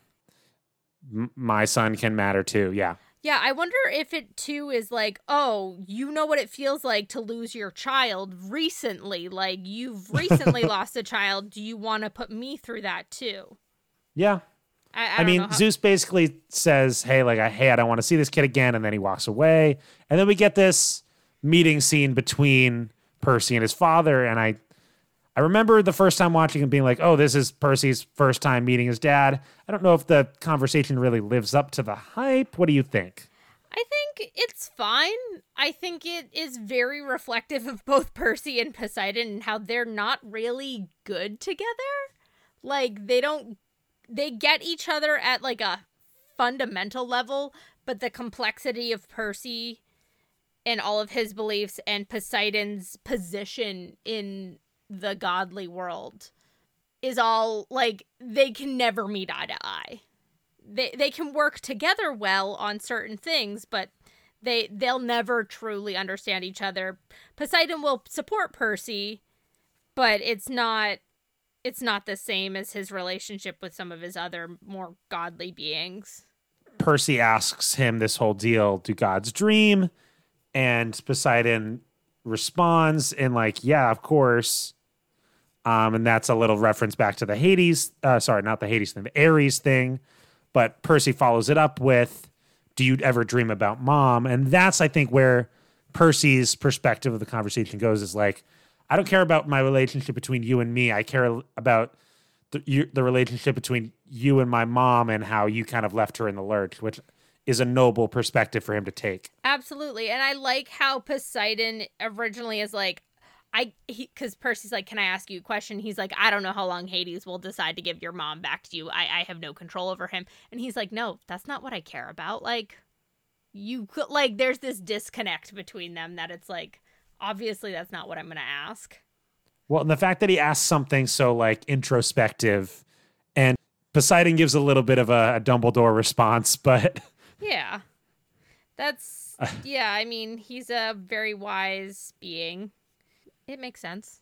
m- my son can matter too yeah Yeah, I wonder if it too is like, oh, you know what it feels like to lose your child recently. Like you've *laughs* recently lost a child. Do you want to put me through that too? yeah I, I, I, mean, how- Zeus basically says, "Hey, like, I, hey, I don't want to see this kid again," and then he walks away. And then we get this meeting scene between Percy and his father. And I, I remember the first time watching and being like, "Oh, this is Percy's first time meeting his dad." I don't know if the conversation really lives up to the hype. What do you think? I think it's fine. I think it is very reflective of both Percy and Poseidon and how they're not really good together. Like they don't they get each other at like a fundamental level, but the complexity of Percy and all of his beliefs and Poseidon's position in the godly world is all like they can never meet eye to eye they they can work together well on certain things, but they they'll never truly understand each other. Poseidon will support Percy, but it's not it's not the same as his relationship with some of his other more godly beings. Percy asks him this whole deal, do gods dream? And Poseidon responds in like, yeah, of course. Um, and that's a little reference back to the Hades, uh, sorry, not the Hades thing, the Ares thing. But Percy follows it up with, do you ever dream about mom? And that's, I think, where Percy's perspective of the conversation goes is like, I don't care about my relationship between you and me. I care about the, you, the relationship between you and my mom and how you kind of left her in the lurch, which is a noble perspective for him to take. Absolutely. And I like how Poseidon originally is like, I, because Percy's like, can I ask you a question? He's like, I don't know how long Hades will decide to give your mom back to you. I, I have no control over him. And he's like, no, that's not what I care about. Like, you could, like, there's this disconnect between them that it's like, obviously that's not what I'm going to ask. Well, and the fact that he asks something so like introspective and Poseidon gives a little bit of a, a Dumbledore response, *laughs* but Yeah. That's, *laughs* yeah, I mean, he's a very wise being. It makes sense.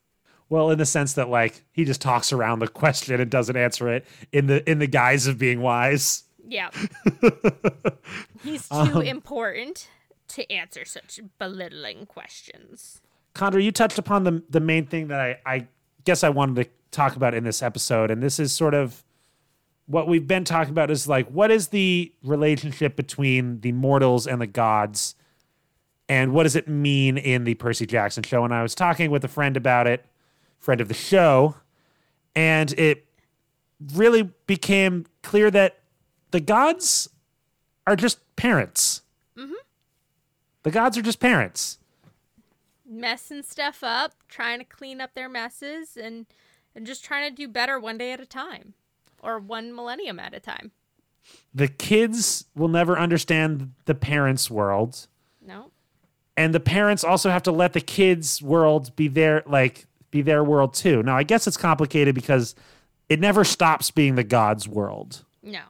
well, in the sense that like he just talks around the question and doesn't answer it in the in the guise of being wise. Yeah. *laughs* He's too Um, important to answer such belittling questions. Condor, you touched upon the the main thing that I, I guess I wanted to talk about in this episode, and this is sort of what we've been talking about is like what is the relationship between the mortals and the gods, and what does it mean in the Percy Jackson show? And I was talking with a friend about it, friend of the show, and it really became clear that the gods are just parents. Mm-hmm. The gods are just parents. Messing stuff up, trying to clean up their messes, and and just trying to do better one day at a time or one millennium at a time. The kids will never understand the parents' world. No. And the parents also have to let the kids' world be their like be their world too. Now I guess it's complicated because it never stops being the god's world. No.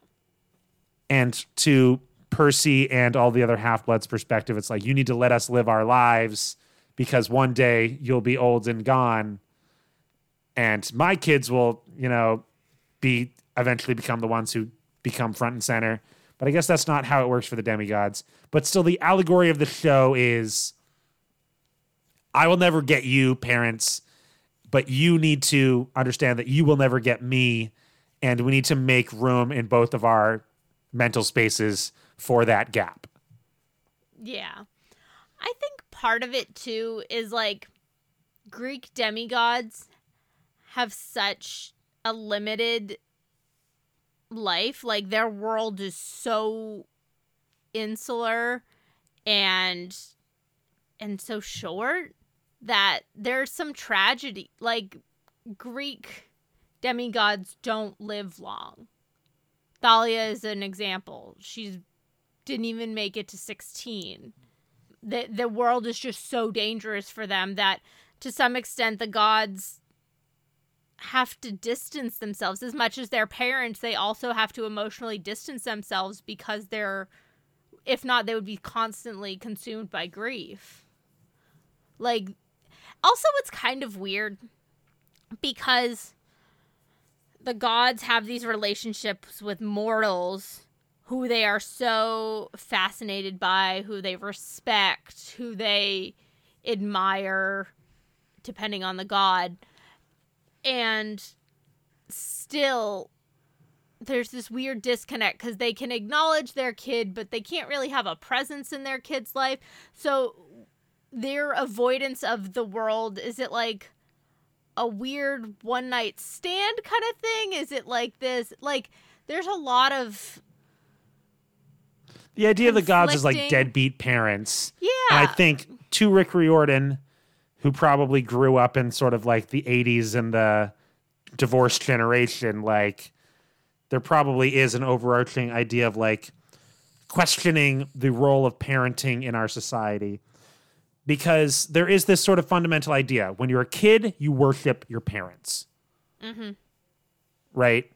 And to Percy and all the other half bloods perspective, it's like you need to let us live our lives because one day you'll be old and gone. And my kids will, you know, be eventually become the ones who become front and center. But I guess that's not how it works for the demigods. But still, the allegory of the show is I will never get you, parents, but you need to understand that you will never get me. And we need to make room in both of our mental spaces for that gap. Yeah. I think part of it too is like Greek demigods have such a limited life. Like their world is so insular and and so short that there's some tragedy. Like Greek demigods don't live long. Thalia is an example. She didn't even make it to 16. The the world is just so dangerous for them that to some extent the gods have to distance themselves as much as their parents they also have to emotionally distance themselves because they're if not they would be constantly consumed by grief. Like also it's kind of weird because the gods have these relationships with mortals who they are so fascinated by who they respect who they admire depending on the god and still there's this weird disconnect because they can acknowledge their kid but they can't really have a presence in their kid's life. So their avoidance of the world is it like a weird one night stand kind of thing? Is it like this like there's a lot of The idea of the gods is like deadbeat parents. yeah And I think to Rick Riordan, who probably grew up in sort of like the 80s and the divorced generation, like there probably is an overarching idea of like questioning the role of parenting in our society. Because there is this sort of fundamental idea when you're a kid, you worship your parents. Mm-hmm. Right?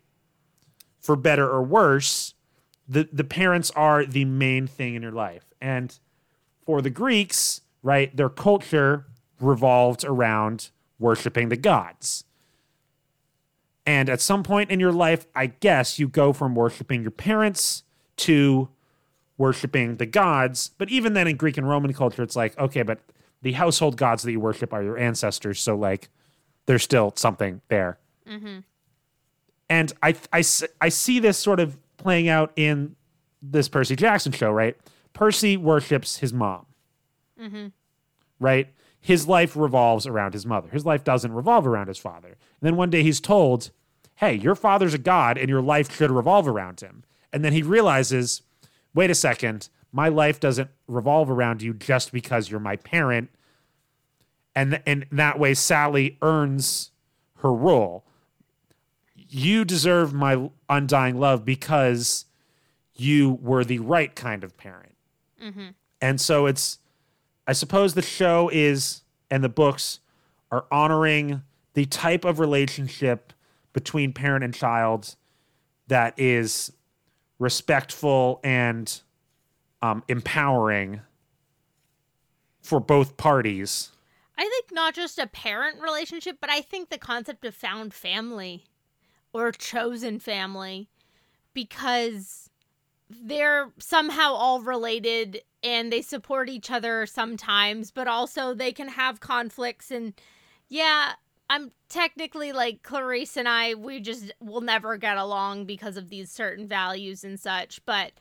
For better or worse, the, the parents are the main thing in your life. And for the Greeks, right, their culture revolved around worshiping the gods. And at some point in your life, I guess you go from worshiping your parents to worshiping the gods. But even then, in Greek and Roman culture, it's like, okay, but the household gods that you worship are your ancestors. So, like, there's still something there. Mm-hmm. And I, I, I see this sort of playing out in this Percy Jackson show, right? Percy worships his mom, mm-hmm. right? His life revolves around his mother. His life doesn't revolve around his father. And then one day he's told, hey, your father's a god and your life should revolve around him. And then he realizes, wait a second, my life doesn't revolve around you just because you're my parent. And, and that way, Sally earns her role. You deserve my undying love because you were the right kind of parent. Mm-hmm. And so it's, I suppose the show is, and the books are honoring the type of relationship between parent and child that is respectful and um, empowering for both parties. I think not just a parent relationship, but I think the concept of found family or chosen family because they're somehow all related and they support each other sometimes, but also they can have conflicts. And yeah, I'm technically like Clarisse and I, we just will never get along because of these certain values and such, but.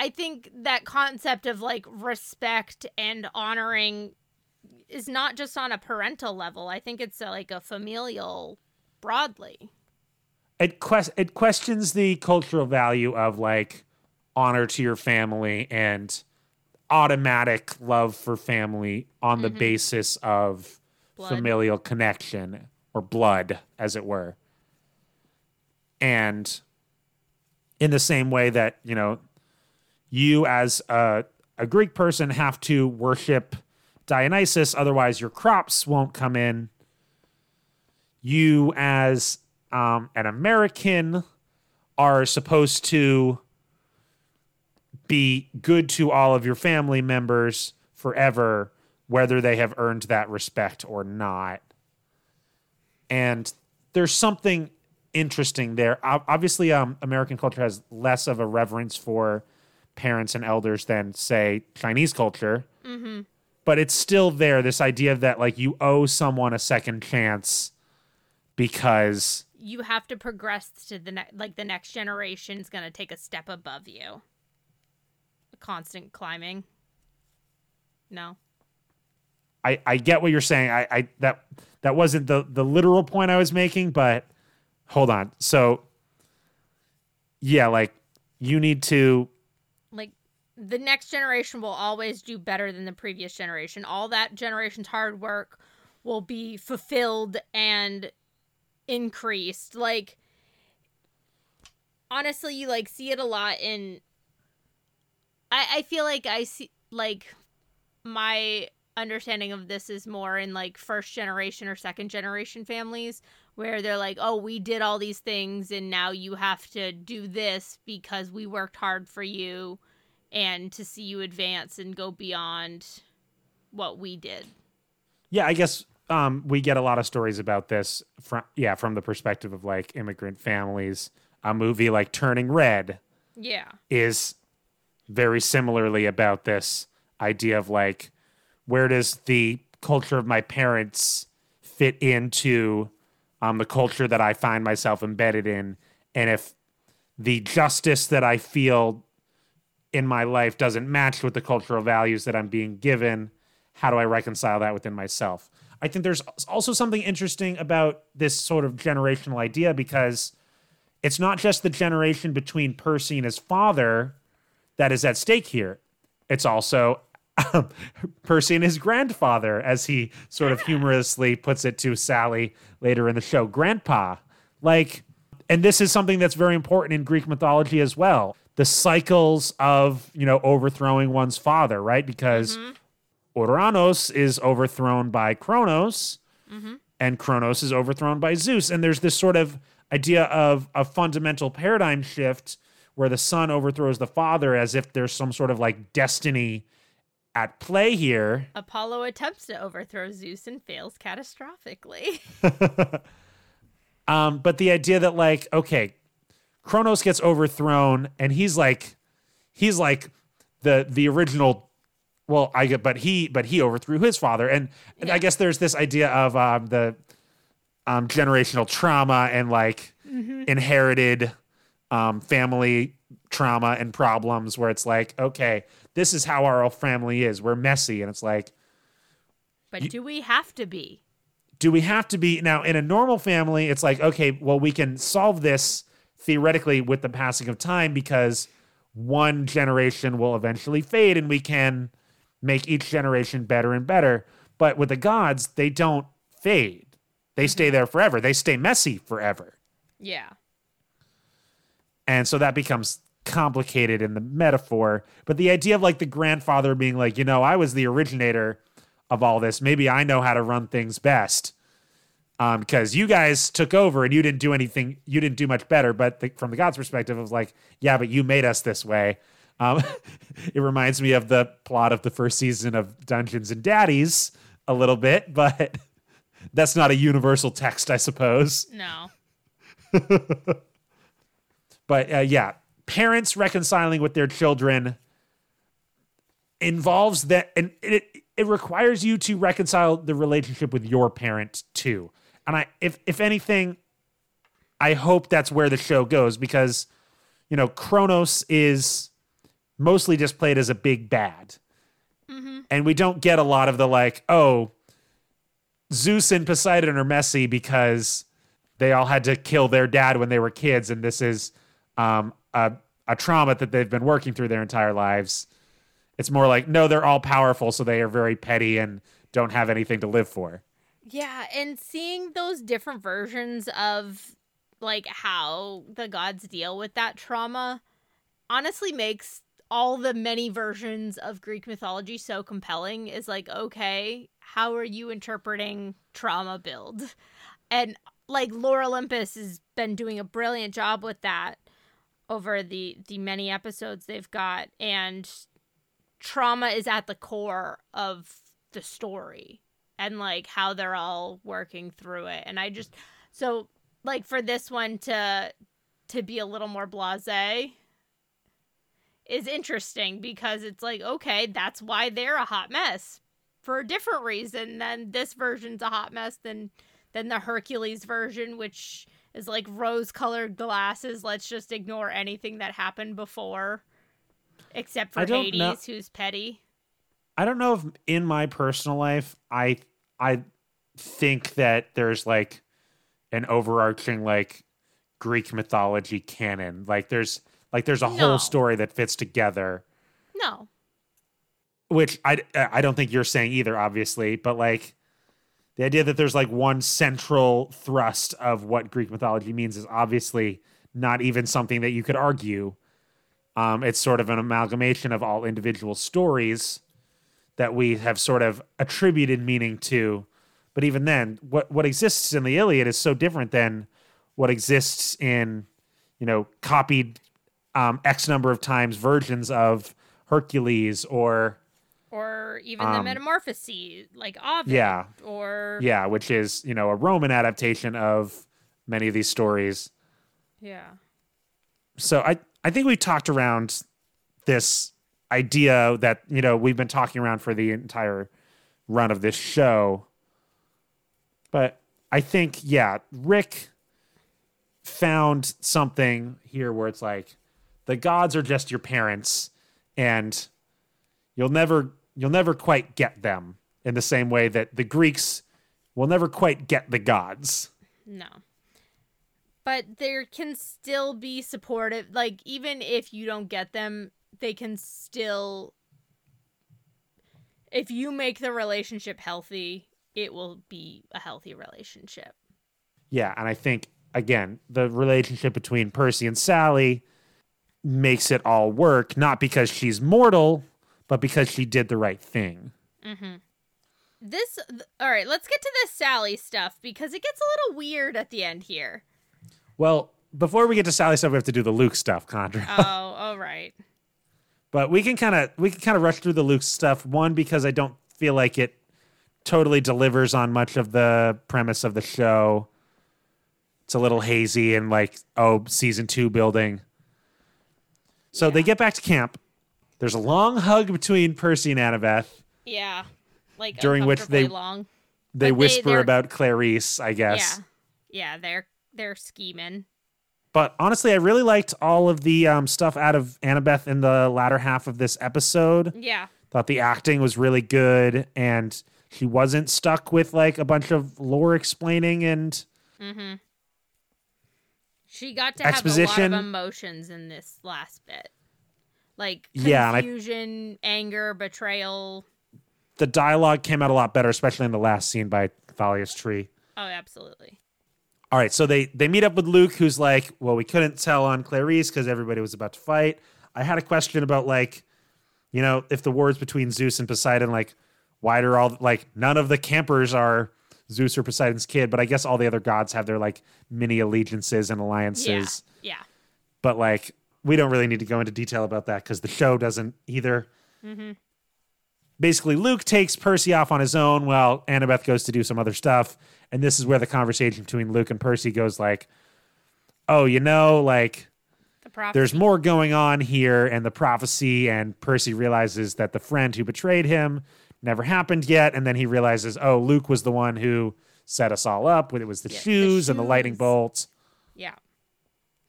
I think that concept of like respect and honoring is not just on a parental level. I think it's like a familial broadly. It, quest- it questions the cultural value of like honor to your family and automatic love for family on the basis of Blood. familial connection or blood, as it were. And in the same way that, you know, you as a, a Greek person have to worship Dionysus, otherwise your crops won't come in. You as um, an American are supposed to be good to all of your family members forever, whether they have earned that respect or not. And there's something interesting there. Obviously, um, American culture has less of a reverence for parents and elders than, say, Chinese culture. Mm-hmm. But it's still there. This idea that like you owe someone a second chance because you have to progress to the next like the next generation is going to take a step above you constant climbing. No? I i get what you're saying. I i that that wasn't the the literal point i was making but hold on. So yeah like you need to like the next generation will always do better than the previous generation. All that generation's hard work will be fulfilled and increased. Like honestly, you like see it a lot in I I feel like I see like my understanding of this is more in like first generation or second generation families where they're like, "Oh, we did all these things and now you have to do this because we worked hard for you and to see you advance and go beyond what we did." Yeah, I guess um, we get a lot of stories about this from yeah from the perspective of like immigrant families. A movie like Turning Red, yeah, is very similarly about this idea of like where does the culture of my parents fit into um, the culture that I find myself embedded in, and if the justice that I feel in my life doesn't match with the cultural values that I'm being given, how do I reconcile that within myself? I think there's also something interesting about this sort of generational idea because it's not just the generation between Percy and his father that is at stake here. It's also um, Percy and his grandfather, as he sort of humorously puts it to Sally later in the show, grandpa. Like, and this is something that's very important in Greek mythology as well. The cycles of, you know, overthrowing one's father, right? Because mm-hmm. Ouranos is overthrown by Kronos, mm-hmm. and Kronos is overthrown by Zeus. And there's this sort of idea of a fundamental paradigm shift where the son overthrows the father as if there's some sort of like destiny at play here. Apollo attempts to overthrow Zeus and fails catastrophically. *laughs* um, but the idea that like, okay, Kronos gets overthrown and he's like he's like the the original well, I get, but he, but he overthrew his father, and, and I guess there's this idea of um, the um, generational trauma and like mm-hmm. inherited um, family trauma and problems, where it's like, okay, this is how our family is. We're messy, and it's like, but you, do we have to be? Do we have to be now in a normal family? It's like, okay, well, we can solve this theoretically with the passing of time because one generation will eventually fade, and we can make each generation better and better. But with the gods, they don't fade. They mm-hmm. stay there forever. They stay messy forever. Yeah. And so that becomes complicated in the metaphor. But the idea of like the grandfather being like, you know, I was the originator of all this. Maybe I know how to run things best. Um, because you guys took over and you didn't do anything, you didn't do much better. But the, from the God's perspective, it was like, yeah, but you made us this way. Um, *laughs* it reminds me of the plot of the first season of Dungeons and Daddies a little bit, *laughs* but that's not a universal text, I suppose. No. *laughs* but uh, yeah, parents reconciling with their children involves that, and it it requires you to reconcile the relationship with your parent too. And I, if if anything, I hope that's where the show goes because, you know, Kronos is mostly just played as a big bad. Mm-hmm. And we don't get a lot of the like, oh, Zeus and Poseidon are messy because they all had to kill their dad when they were kids, and this is um, a, a trauma that they've been working through their entire lives. It's more like, no, they're all powerful, so they are very petty and don't have anything to live for. Yeah, and seeing those different versions of like how the gods deal with that trauma honestly makes all the many versions of Greek mythology so compelling is like, okay, how are you interpreting trauma build? And like Lore Olympus has been doing a brilliant job with that over the the many episodes they've got and trauma is at the core of the story and like how they're all working through it. And i just so like for this one to to be a little more blasé is interesting because it's like okay that's why they're a hot mess for a different reason than this version's a hot mess than than the hercules version which is like rose colored glasses let's just ignore anything that happened before except for hades know- who's petty I don't know if in my personal life I I think that there's like an overarching like Greek mythology canon. Like there's like there's a No. whole story that fits together, no which I I don't think you're saying either obviously, but like the idea that there's like one central thrust of what Greek mythology means is obviously not even something that you could argue. Um, it's sort of an amalgamation of all individual stories that we have sort of attributed meaning to. But even then, what what exists in the Iliad is so different than what exists in, you know, copied um, X number of times versions of Hercules or or even the Um, metamorphoses like Ovid yeah, or yeah, which is you know a Roman adaptation of many of these stories. yeah so I I think we talked around this idea that you know we've been talking around for the entire run of this show. But I think yeah, Rick found something here where it's like the gods are just your parents and you'll never you'll never quite get them in the same way that the Greeks will never quite get the gods. no but there can still be supportive like even if you don't get them they can still if you make the relationship healthy it will be a healthy relationship Yeah, and I think again, the relationship between Percy and Sally makes it all work, not because she's mortal, but because she did the right thing. mm-hmm this th- all right let's get to this sally stuff because it gets a little weird at the end here Well, before we get to Sally stuff, we have to do the Luke stuff, Condra. oh *laughs* all right but we can kind of we can kind of rush through the Luke stuff. One because I don't feel like it totally delivers on much of the premise of the show. It's a little hazy and like oh, season 2 building. So they get back to camp. There's a long hug between Percy and Annabeth. yeah like During which they- long They But whisper they're- about Clarisse, I guess. Yeah. Yeah, they're they're scheming. But honestly, I really liked all of the um, stuff out of Annabeth in the latter half of this episode. Yeah. Thought the acting was really good, and she wasn't stuck with like a bunch of lore explaining. And Mm-hmm. She got to have a Exposition. lot of emotions in this last bit. Like Yeah, I- confusion, anger, betrayal. the dialogue came out a lot better, especially in the last scene by Thalia's tree. Oh, absolutely. All right, so they they meet up with Luke, who's like, "Well, we couldn't tell on Clarisse because everybody was about to fight." I had a question about like, you know, if the wars between Zeus and Poseidon, like, why do all like none of the campers are Zeus or Poseidon's kid, but I guess all the other gods have their like mini allegiances and alliances. Yeah. But like, we don't really need to go into detail about that because the show doesn't either. Mm-hmm. Basically, Luke takes Percy off on his own while Annabeth goes to do some other stuff. And this is where the conversation between Luke and Percy goes like, oh, you know, like The there's more going on here and the prophecy. And Percy realizes that the friend who betrayed him never happened yet. And then he realizes, oh, Luke was the one who set us all up. It was the Yeah, the shoes and the lightning bolts. Yeah.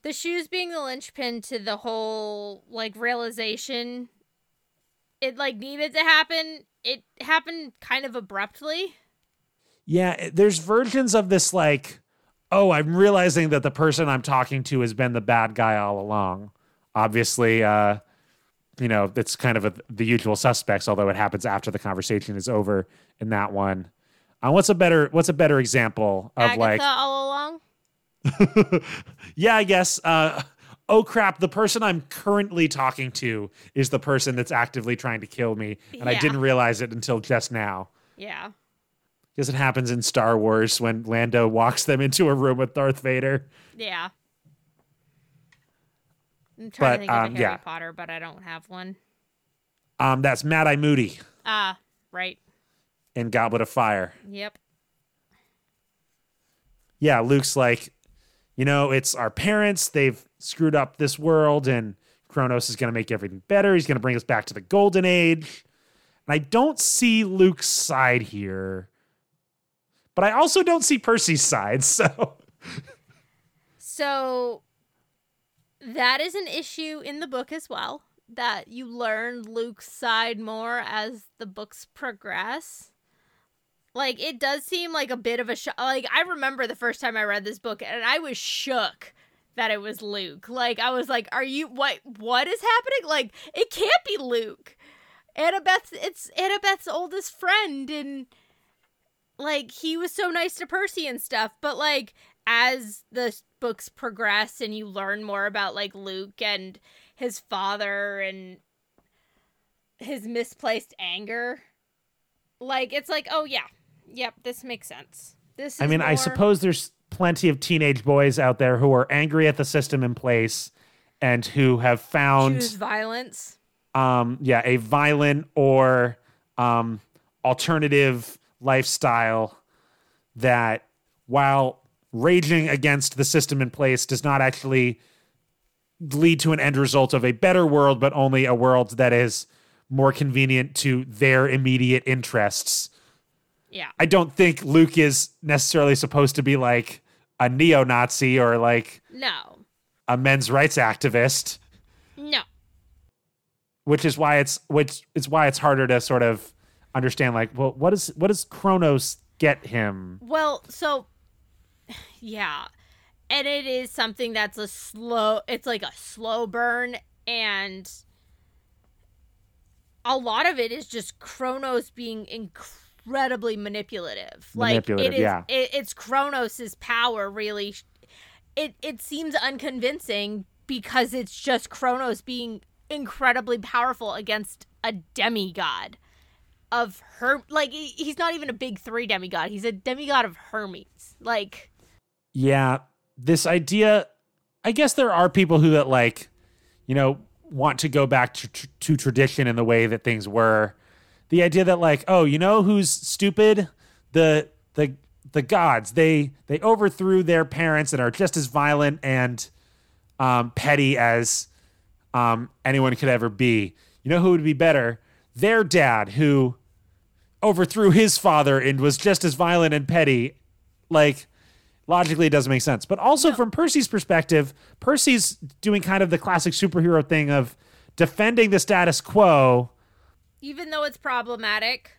The shoes being the linchpin to the whole like realization it like needed to happen. It happened kind of abruptly. Yeah, there's versions of this like, oh, I'm realizing that the person I'm talking to has been the bad guy all along. Obviously, uh, you know, it's kind of a, the usual suspects, although it happens after the conversation is over in that one. Uh, what's a better What's a better example of Agatha like? all along. *laughs* yeah, I guess. Uh, oh crap! The person I'm currently talking to is the person that's actively trying to kill me, and I didn't realize it until just now. Yeah. Because it happens in Star Wars when Lando walks them into a room with Darth Vader. Yeah. I'm trying But, to think of um, a Harry yeah. Potter, but I don't have one. Um, that's Mad Eye Moody Ah, right. in Goblet of Fire. Yep. yeah, Luke's like, you know, it's our parents. They've screwed up this world, and Kronos is going to make everything better. He's going to bring us back to the golden age. And I don't see Luke's side here, but I also don't see Percy's side. *laughs* So, So that is an issue in the book as well. That you learn Luke's side more as the books progress. Like it does seem like a bit of a shock. Like I remember the first time I read this book, and I was shook that it was Luke. Like I was like, "Are you what? What is happening? Like it can't be Luke." Annabeth's it's Annabeth's oldest friend, and like he was so nice to Percy and stuff. But like as the books progress and you learn more about like Luke and his father and his misplaced anger, like it's like, oh yeah, yep, this makes sense. This is I mean, I suppose there's plenty of teenage boys out there who are angry at the system in place and who have found choose violence. um yeah a violent or um alternative lifestyle that while raging against the system in place does not actually lead to an end result of a better world but only a world that is more convenient to their immediate interests Yeah. i don't think luke is necessarily supposed to be like a neo-nazi or like No. a men's rights activist No. which is why it's which is why it's harder to sort of understand like well what is what does Kronos get him Well, so *sighs* yeah. And it is something that's a slow it's like a slow burn and a lot of it is just Kronos being incredibly manipulative. Manipulative, like it is yeah. it, it's Kronos's power really it it seems unconvincing because it's just Kronos being incredibly powerful against a demigod of her like he's not even a big 3 demigod. He's a demigod of Hermes. Like yeah this idea I guess there are people who that like you know want to go back to, tr- to tradition in the way that things were the idea that like oh you know who's stupid the the the gods they they overthrew their parents and are just as violent and um, petty as um, anyone could ever be. You know who would be better? Their dad, who overthrew his father and was just as violent and petty. Like, logically, it doesn't make sense. But also, from Percy's perspective, Percy's doing kind of the classic superhero thing of defending the status quo, even though it's problematic.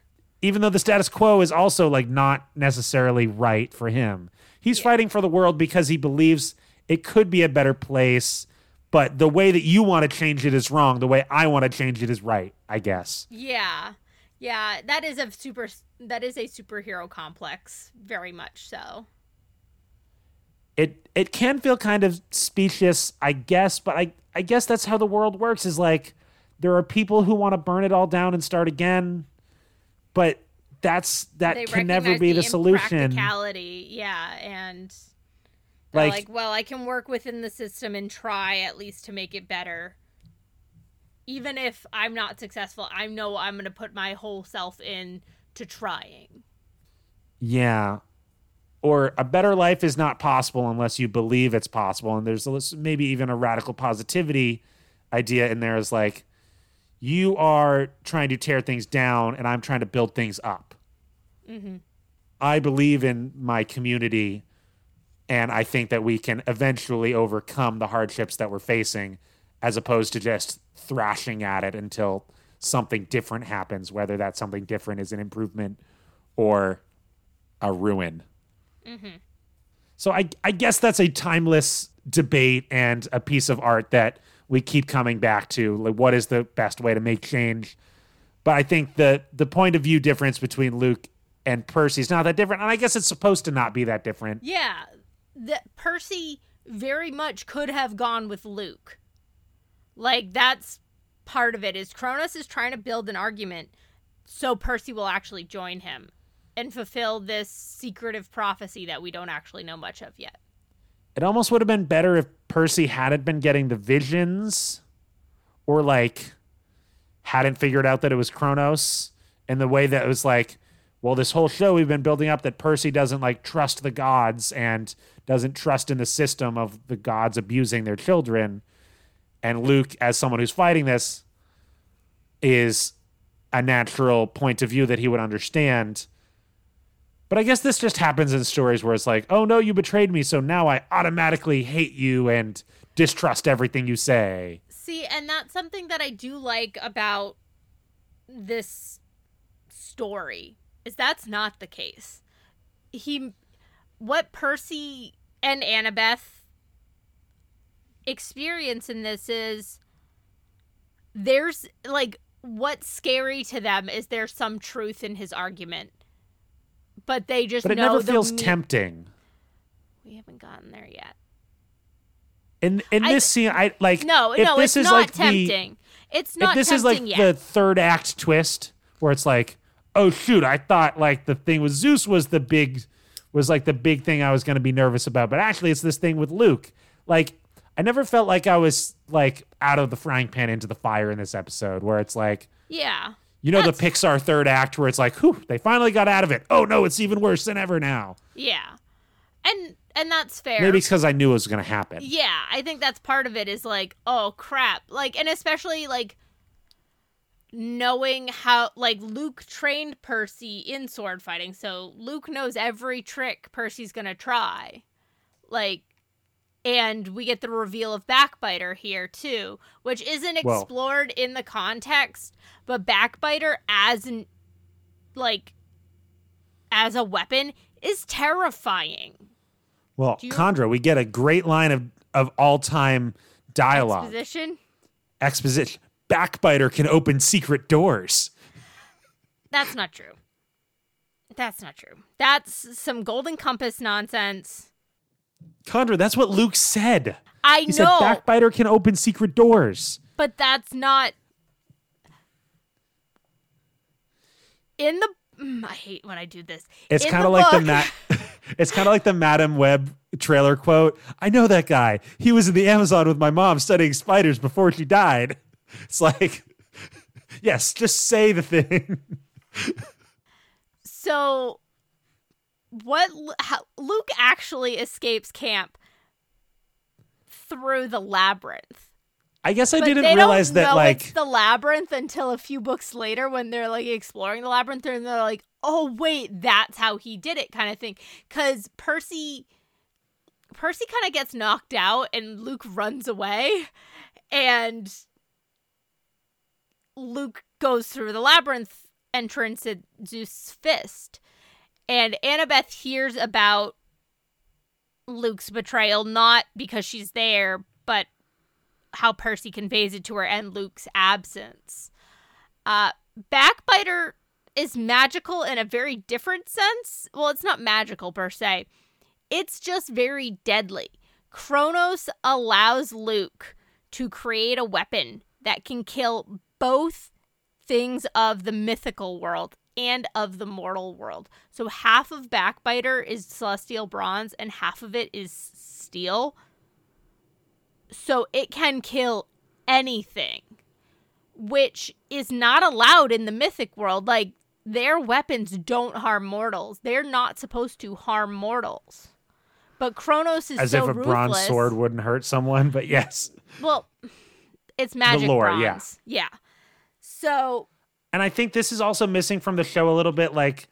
even though the status quo is also like not necessarily right for him. He's fighting for the world because he believes it could be a better place, but the way that you want to change it is wrong. The way I want to change it is right, I guess. Yeah. Yeah, that is a super that is a superhero complex, very much so. It it can feel kind of specious, I guess, but I I guess that's how the world works is like there are people who want to burn it all down and start again, but that's that they can never be the, solution. impracticality, yeah, and Like- like, well, I can work within the system and try at least to make it better. Even if I'm not successful, I know I'm going to put my whole self in to trying. Yeah. Or a better life is not possible unless you believe it's possible. And there's a- maybe even a radical positivity idea in there is like, you are trying to tear things down and I'm trying to build things up. Mm-hmm. I believe in my community and I think that we can eventually overcome the hardships that we're facing as opposed to just thrashing at it until something different happens, whether that something different is an improvement or a ruin. Mm-hmm. So I, I guess that's a timeless debate and a piece of art that we keep coming back to. Like, what is the best way to make change? But I think the the point of view difference between Luke and Percy is not that different. And I guess it's supposed to not be that different. Yeah, that Percy very much could have gone with Luke. Like that's part of it is Kronos is trying to build an argument so Percy will actually join him and fulfill this secretive prophecy that we don't actually know much of yet. It almost would have been better if Percy hadn't been getting the visions or like hadn't figured out that it was Kronos in the way that it was like, well, this whole show we've been building up that Percy doesn't like trust the gods and doesn't trust in the system of the gods abusing their children. And Luke, as someone who's fighting this, is a natural point of view that he would understand. But I guess this just happens in stories where it's like, oh no, you betrayed me, so now I automatically hate you and distrust everything you say. See, and that's something that I do like about this story is that's not the case. He what Percy and Annabeth experience in this is there's like what's scary to them is there's some truth in his argument. But they just But it know never feels me- tempting. We haven't gotten there yet. In in I- this scene, I like No, if no, this it's is not like the tempting. it's not if this tempting is like yet. the third act twist where it's like, oh shoot, I thought like the thing with Zeus was the big was like the big thing I was going to be nervous about, but actually it's this thing with Luke. Like I never felt like I was like out of the frying pan into the fire in this episode where it's like yeah. You know That's- the Pixar third act where it's like, whew, they finally got out of it. Oh no, it's even worse than ever now. Yeah. And and that's fair. Maybe it's because I knew it was going to happen. Yeah, I think that's part of it is like, oh crap. Like and especially like knowing how like Luke trained Percy in sword fighting. So Luke knows every trick Percy's going to try. Like and we get the reveal of Backbiter here too, which isn't Well- explored in the context, but Backbiter as an like as a weapon is terrifying. Well, Condra, we get a great line of of all time dialogue. Exposition. exposition. Backbiter can open secret doors. That's not true. That's not true. That's some golden compass nonsense. Condra, that's what Luke said. I He know, said Backbiter can open secret doors. but that's not in the. Mm, I hate when I do this. It's kind of like the book- Matt. *laughs* *laughs* it's kind of like the Madame Web trailer quote. I know that guy. He was in the Amazon with my mom studying spiders before she died. *laughs* It's like, yes, just say the thing. So, what how, Luke actually escapes camp through the labyrinth. I guess I But didn't realize that like it's the labyrinth until a few books later when they're like exploring the labyrinth and they're like, "Oh wait, that's how he did it," kind of thing. Because Percy, Percy kind of gets knocked out and Luke runs away, and Luke goes through the labyrinth entrance at Zeus' fist, and Annabeth hears about Luke's betrayal not because she's there, but how Percy conveys it to her and Luke's absence. Uh, Backbiter is magical in a very different sense. Well, it's not magical per se, it's just very deadly. Kronos allows Luke to create a weapon that can kill both things of the mythical world and of the mortal world. So half of Backbiter is celestial bronze and half of it is steel so it can kill anything, which is not allowed in the mythic world. Like, their weapons don't harm mortals, they're not supposed to harm mortals. But Kronos is as so if a bronze sword wouldn't hurt someone, but yes. Well, it's magic lore, bronze. yeah. Yeah. So And I think this is also missing from the show a little bit like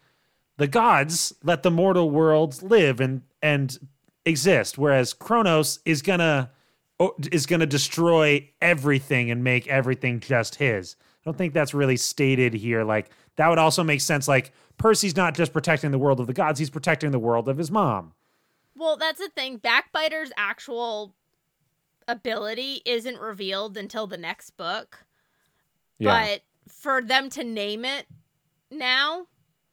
the gods let the mortal worlds live and and exist whereas Kronos is going to is going to destroy everything and make everything just his. I don't think that's really stated here like that would also make sense like Percy's not just protecting the world of the gods, he's protecting the world of his mom. Well, that's the thing. Backbiter's actual ability isn't revealed until the next book. But for them to name it now,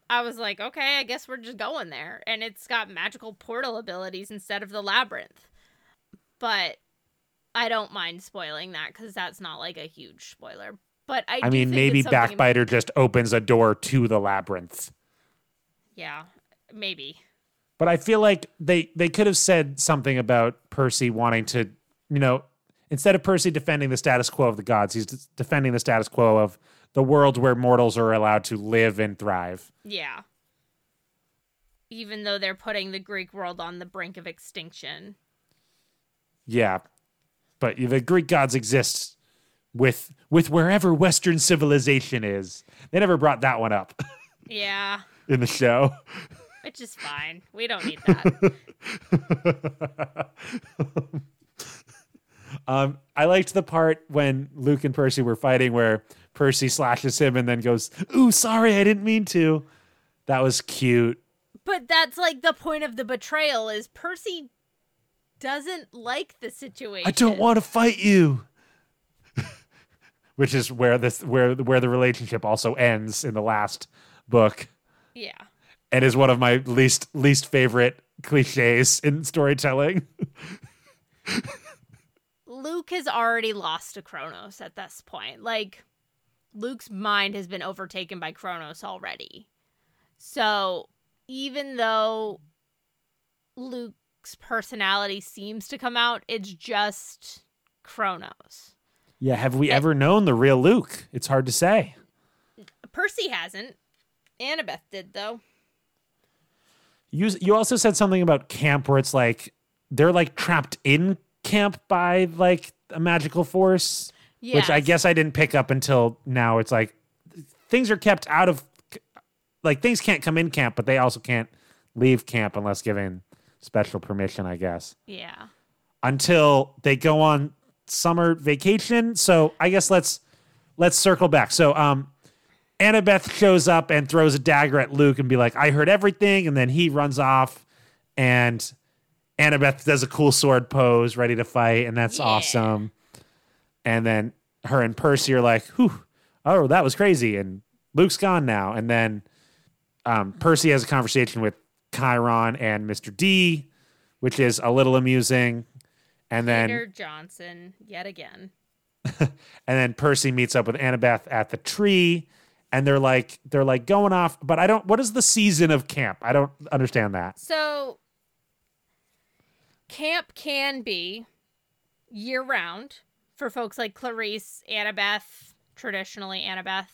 I was like, okay, I guess we're just going there. And it's got magical portal abilities instead of the labyrinth. But I don't mind spoiling that because that's not like a huge spoiler. But I, I do mean, maybe Backbiter just opens a door to the labyrinth. Yeah, maybe. But I feel like they they could have said something about Percy wanting to, you know, instead of Percy defending the status quo of the gods, he's defending the status quo of the world where mortals are allowed to live and thrive. Yeah. Even though they're putting the Greek world on the brink of extinction. Yeah. But the Greek gods exist with with wherever western civilization is. They never brought that one up *laughs* Yeah, in the show. which is fine. We don't need that. *laughs* Um, I liked the part when Luke and Percy were fighting where Percy slashes him and then goes, "Ooh, sorry, I didn't mean to." That was cute. but that's like the point of the betrayal is Percy doesn't like the situation. I don't want to fight you. *laughs* Which is where this where where the relationship also ends in the last book Yeah. and is one of my least least favorite cliches in storytelling. *laughs* Luke has already lost to Kronos at this point. Like, Luke's mind has been overtaken by Kronos already. So, even though Luke's personality seems to come out, it's just Kronos. Yeah, have we ever known the real Luke? It's hard to say. Percy hasn't. Annabeth did, though. You you also said something about camp where it's like they're like trapped in camp by like a magical force, Yeah. which I guess I didn't pick up until now. It's like things are kept out of like things can't come in camp, but they also can't leave camp unless given special permission, I guess. Yeah. Until they go on summer vacation. So I guess let's let's circle back. So um Annabeth shows up and throws a dagger at Luke and be like, I heard everything, and then he runs off and Annabeth does a cool sword pose, ready to fight, and that's Yeah. awesome. And then her and Percy are like, Whew, oh, that was crazy. And Luke's gone now. And then um, Percy has a conversation with Chiron and Mr. D, which is a little amusing. And then Peter Johnson, yet again. *laughs* and then Percy meets up with Annabeth at the tree, and they're like they're like going off. But I don't. What is the season of camp? I don't understand that. So, camp can be year round for folks like Clarisse, Annabeth, traditionally Annabeth,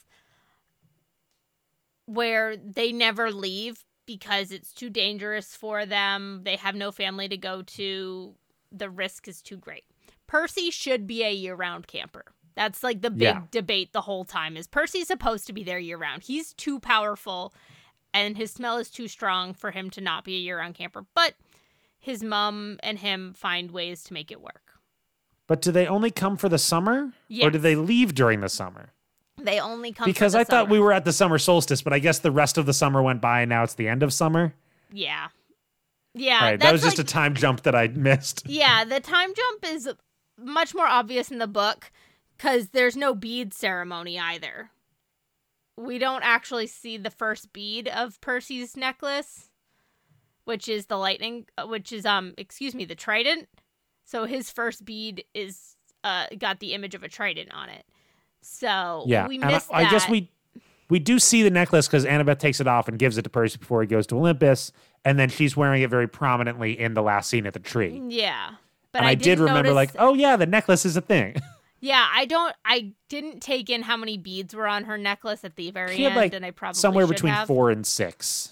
where they never leave because it's too dangerous for them. They have no family to go to. The risk is too great. Percy should be a year round camper. That's like the big Yeah. debate the whole time is Percy's supposed to be there year round. He's too powerful and his smell is too strong for him to not be a year round camper. But his mom and him find ways to make it work. But do they only come for the summer, or do they leave during the summer? They only come Because for the I thought we were at the summer solstice, but I guess the rest of the summer went by, and now it's the end of summer. Yeah. Yeah. Right, that was just like- a time jump that I missed. *laughs* Yeah, the time jump is much more obvious in the book because there's no bead ceremony either. We don't actually see the first bead of Percy's necklace, which is the lightning, which is um, excuse me, the trident. So his first bead is uh got the image of a trident on it. So Yeah, we and I- missed I, guess we we do see the necklace because Annabeth takes it off and gives it to Percy before he goes to Olympus, and then she's wearing it very prominently in the last scene at the tree. Yeah. But and I, did didn't remember, like, oh yeah, the necklace is a thing. *laughs* Yeah, I don't. I didn't take in how many beads were on her necklace at the very She had end, like and I probably somewhere between have. four and six,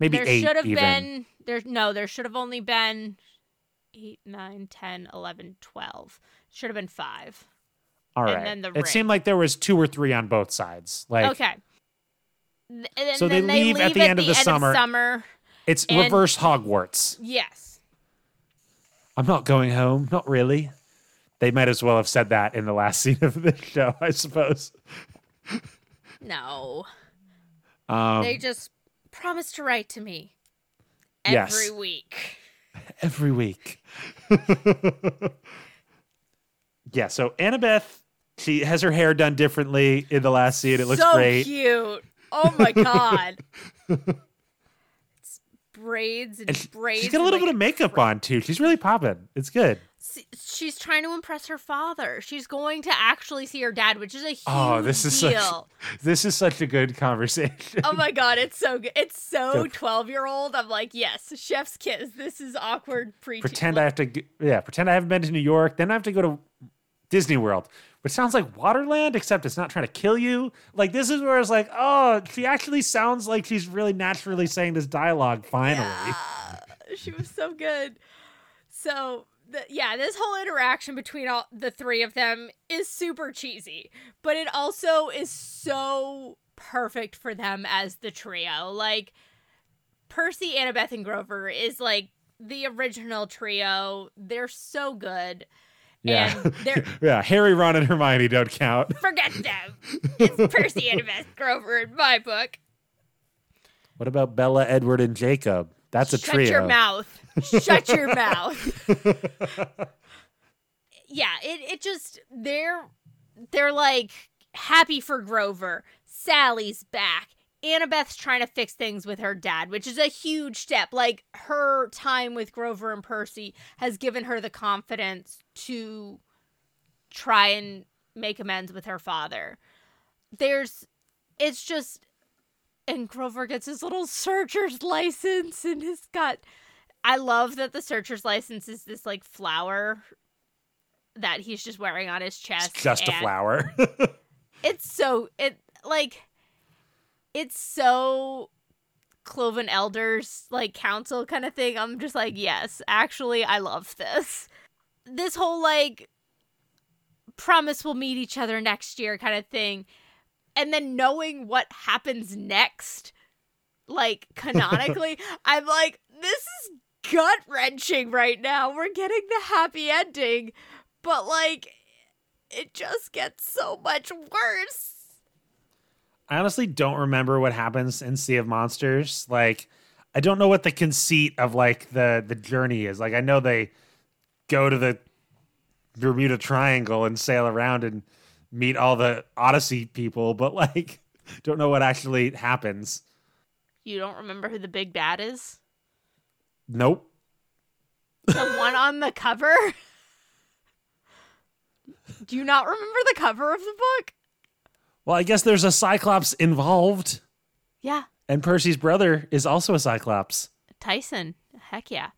maybe there eight should have even. been there. No, there should have only been eight, nine, 10, 11, 12. Should have been five. All and right. then the it seemed like there was two or three on both sides. Like okay. Th- So they then leave at the end of the summer. summer. it's and- reverse Hogwarts. Yes. I'm not going home. Not really. They might as well have said that in the last *laughs* scene of the show, I suppose. No. Um, they just promised to write to me Yes. every week. Every week. *laughs* yeah, so Annabeth, she has her hair done differently in the last scene. It looks so great. cute. Oh my *laughs* god. It's braids and, And she- braids. she's got a little like, bit of makeup on too. She's really popping. It's good. She's trying to impress her father. She's going to actually see her dad, which is a oh, huge Oh, this is such- deal. *laughs* This is such a good conversation. oh my god, it's so good. It's so 12 year old. I'm like, yes, chef's kiss. This is awkward preaching. pretend I have to, yeah, pretend I haven't been to New York. Then I have to go to Disney World, which sounds like Waterland, except it's not trying to kill you. Like this is where it's like, oh, she actually sounds like she's really naturally saying this dialogue. Finally, Yeah, she was so good. So, the, yeah, this whole interaction between all the three of them is super cheesy, but it also is so perfect for them as the trio. Like Percy, Annabeth, and Grover is like the original trio. They're so good. yeah, And they're *laughs* yeah. Harry, Ron, and Hermione don't count. *laughs* forget them. It's Percy, Annabeth, Grover in my book. What about Bella, Edward, and Jacob? That's a Shut trio. your mouth. Shut your *laughs* mouth. yeah, it it just they're they're like happy for Grover. Sally's back. Annabeth's trying to fix things with her dad, which is a huge step. Like her time with Grover and Percy has given her the confidence to try and make amends with her father. There's it's just and Grover gets his little searcher's license and he's got I love that the searcher's license is this like flower that he's just wearing on his It's chest. just a flower. *laughs* It's so it like it's so Cloven Elders like council kind of thing. I'm just like, yes, actually I love this. This whole like promise we'll meet each other next year kind of thing. And then knowing what happens next, like *laughs* canonically, I'm like, this is gut wrenching right now. We're getting the happy ending, but like, it just gets so much worse. I honestly don't remember what happens in Sea of Monsters. Like, I don't know what the conceit of like the the journey is. Like, I know they go to the Bermuda Triangle and sail around and meet all the Odyssey people, but like, *laughs* don't know what actually happens. You don't remember who the big bad is? Nope. The one on the cover? Do you not remember the cover of the book? Well, I guess there's a Cyclops involved, Yeah, and Percy's brother is also a Cyclops. Tyson. Heck yeah.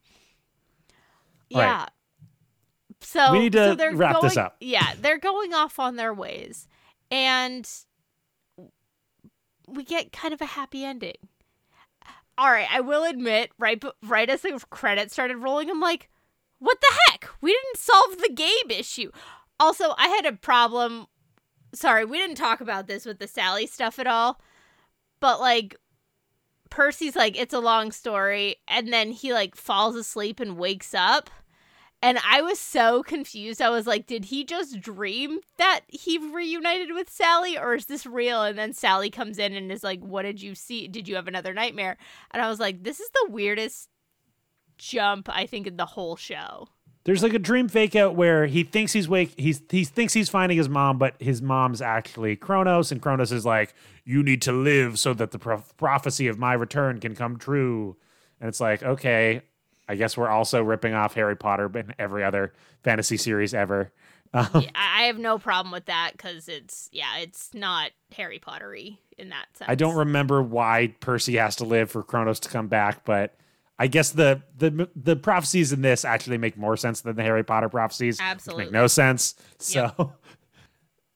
All right. Yeah. So We need to so they're wrap this up. Yeah, they're going off on their ways, and we get kind of a happy ending. All right, I will admit, right, right as the credits started rolling, I'm like, "What the heck? We didn't solve the game issue." Also, I had a problem. Sorry, we didn't talk about this with the Sally stuff at all, but like Percy's like, it's a long story, and then he like falls asleep and wakes up. And I was so confused. I was like, did he just dream that he reunited with Sally, or is this real? And then Sally comes in and is like, What did you see? Did you have another nightmare? And I was like, This is the weirdest jump, I think, in the whole show. There's like a dream fake out where he thinks he's wake he's he thinks he's finding his mom, but his mom's actually Kronos, and Kronos is like, "You need to live so that the pro- prophecy of my return can come true." And it's like, okay, I guess we're also ripping off Harry Potter and every other fantasy series ever. Um, Yeah, I have no problem with that because it's, yeah, it's not Harry Pottery in that sense. I don't remember why Percy has to live for Kronos to come back, but I guess the the the prophecies in this actually make more sense than the Harry Potter prophecies. Absolutely. make no sense. So, *laughs*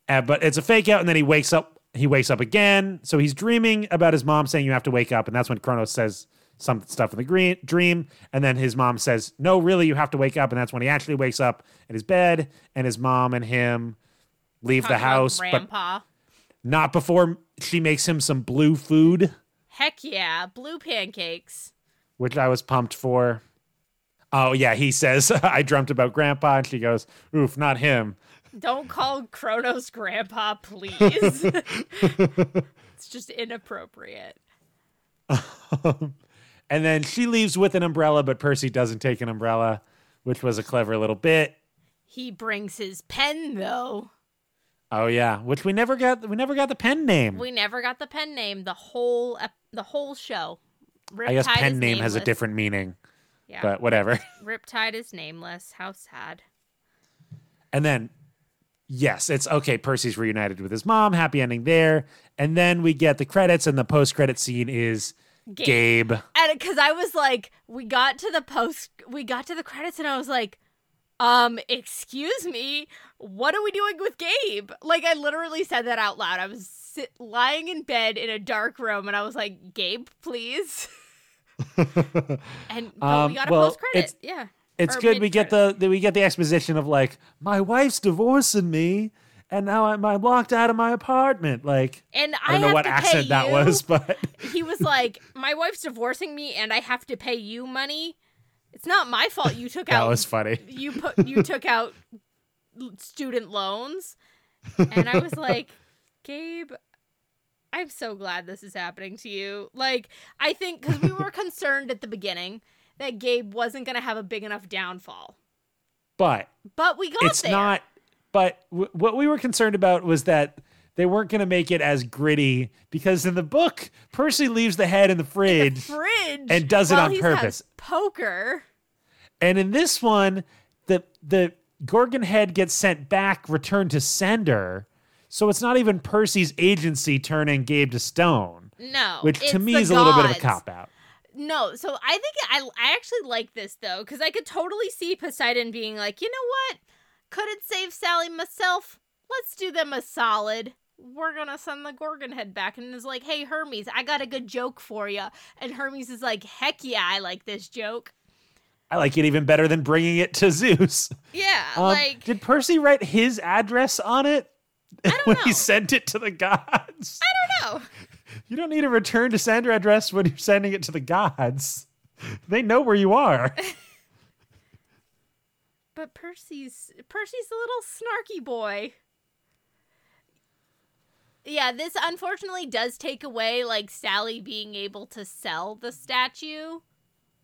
Uh, but it's a fake out, and then he wakes up. He wakes up again, so he's dreaming about his mom saying you have to wake up, and that's when Kronos says some stuff in the green, dream, and then his mom says no, really, you have to wake up, and that's when he actually wakes up in his bed, and his mom and him leave Talking the house, about but Grandpa. not before she makes him some blue food. Heck yeah, blue pancakes. which I was pumped for. Oh yeah, he says *laughs* I dreamt about Grandpa, and she goes, "Oof, not him." Don't call Kronos grandpa, please. *laughs* it's just inappropriate. *laughs* and then she leaves with an umbrella, but Percy doesn't take an umbrella, which was a clever little bit. He brings his pen though. Oh yeah, which we never got. We never got the pen name. We never got the pen name. The whole the whole show. I guess pen name has a different meaning, Yeah. but whatever. *laughs* Riptide is nameless. How sad. And then, yes, it's okay. Percy's reunited with his mom. Happy ending there. And then we get the credits, and the post-credit scene is Gabe. Gabe. And because I was like, we got to the post, we got to the credits, and I was like, um, excuse me, what are we doing with Gabe? Like, I literally said that out loud. I was sit- lying in bed in a dark room, and I was like, Gabe, please. *laughs* And but Um, we got a well, post credit. Yeah. It's Or good. We get the, the we get the exposition of like my wife's divorcing me, and now I'm, I'm locked out of my apartment. Like And I, I don't know what accent that was, but *laughs* he was like, "My wife's divorcing me, and I have to pay you money. It's not my fault you took *laughs* that out That was funny. you put you took out student loans." And I was like, "Gabe, I'm so glad this is happening to you. Like, I think because we were *laughs* concerned at the beginning that Gabe wasn't going to have a big enough downfall, But but we got it's there. not. But w- what we were concerned about was that they weren't going to make it as gritty because in the book, Percy leaves the head in the fridge. fridge and does it on purpose. Poker. And in this one, the the Gorgon head gets sent back, returned to sender. So it's not even Percy's agency turning Gabe to stone, No, which to me the is a little bit of a cop out. No, so I think I I actually like this though because I could totally see Poseidon being like, you know what? Couldn't save Sally myself. Let's do them a solid. We're gonna send the Gorgon head back, and is like, hey Hermes, I got a good joke for you. And Hermes is like, heck yeah, I like this joke. I like it even better than bringing it to *laughs* Zeus. Yeah, Um, like did Percy write his address on it don't *laughs* when he sent it to the gods? I don't know. *laughs* You don't need a return to sender address when you're sending it to the gods. They know where you are. But Percy's Percy's a little snarky boy. Yeah, this unfortunately does take away like Sally being able to sell the statue.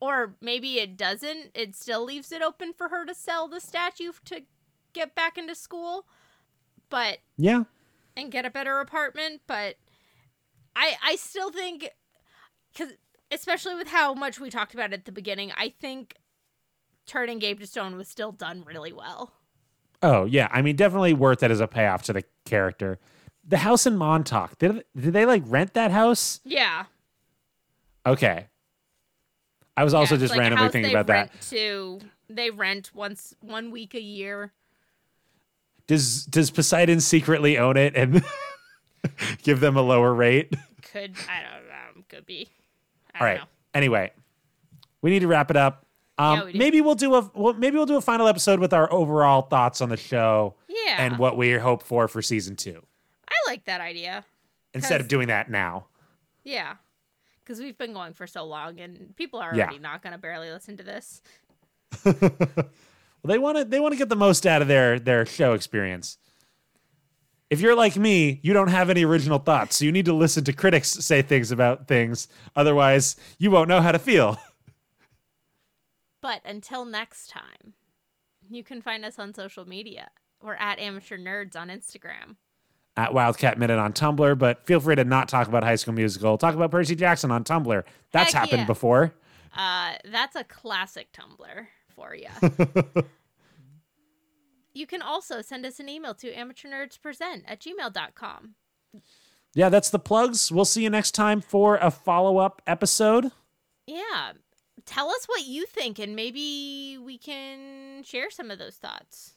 Or maybe it doesn't. It still leaves it open for her to sell the statue to get back into school. But yeah. and get a better apartment, but I I still think cuz especially with how much we talked about at the beginning, I think turning Gabe to stone was still done really well. Oh yeah, I mean definitely worth it as a payoff to the character. The house in Montauk did did they like rent that house? Yeah. Okay, I was also Yeah, just like randomly thinking about that. To they rent once one week a year. Does does Poseidon secretly own it and *laughs* give them a lower rate? Could I don't know, could be. I All don't right. Anyway, we need to wrap it up. Um, Yeah, we maybe we'll do a well, maybe we'll do a final episode with our overall thoughts on the show. Yeah. and what we hope for for season two. I like that idea. Instead of doing that now. Yeah. Cuz we've been going for so long and people are Yeah. already not going to barely listen to this. *laughs* Well, they want to they want to get the most out of their their show experience. If you're like me, you don't have any original thoughts, so you need to listen to critics say things about things. Otherwise, you won't know how to feel. *laughs* But until next time, you can find us on social media. We're at Amateur Nerds on Instagram. At Wildcat Minute on Tumblr, but feel free to not talk about High School Musical. Talk about Percy Jackson on Tumblr. That's Heck happened yeah. before. Uh, that's a classic Tumblr for you. *laughs* you can also send us an email to amateurnerdspresent at gmail.com. Yeah, that's the plugs. We'll see you next time for a follow up episode. Yeah. Tell us what you think, and maybe we can share some of those thoughts.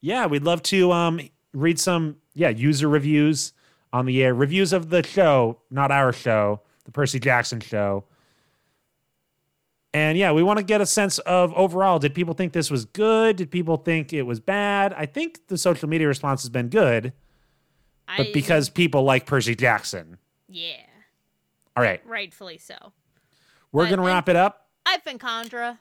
Yeah, we'd love to um read some yeah user reviews on the air, reviews of the show, not our show, the Percy Jackson show. And yeah, we want to get a sense of overall. Did people think this was good? Did people think it was bad? I think the social media response has been good, but I, because people like Percy Jackson. Yeah, All right, rightfully so. we're But- gonna wrap it up. I've been Condra.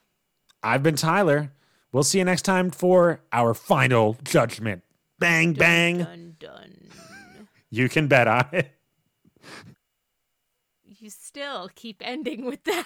I've been Tyler. We'll see you next time for our final judgment. Bang bang. Dun, dun. You can bet on it. You still keep ending with that.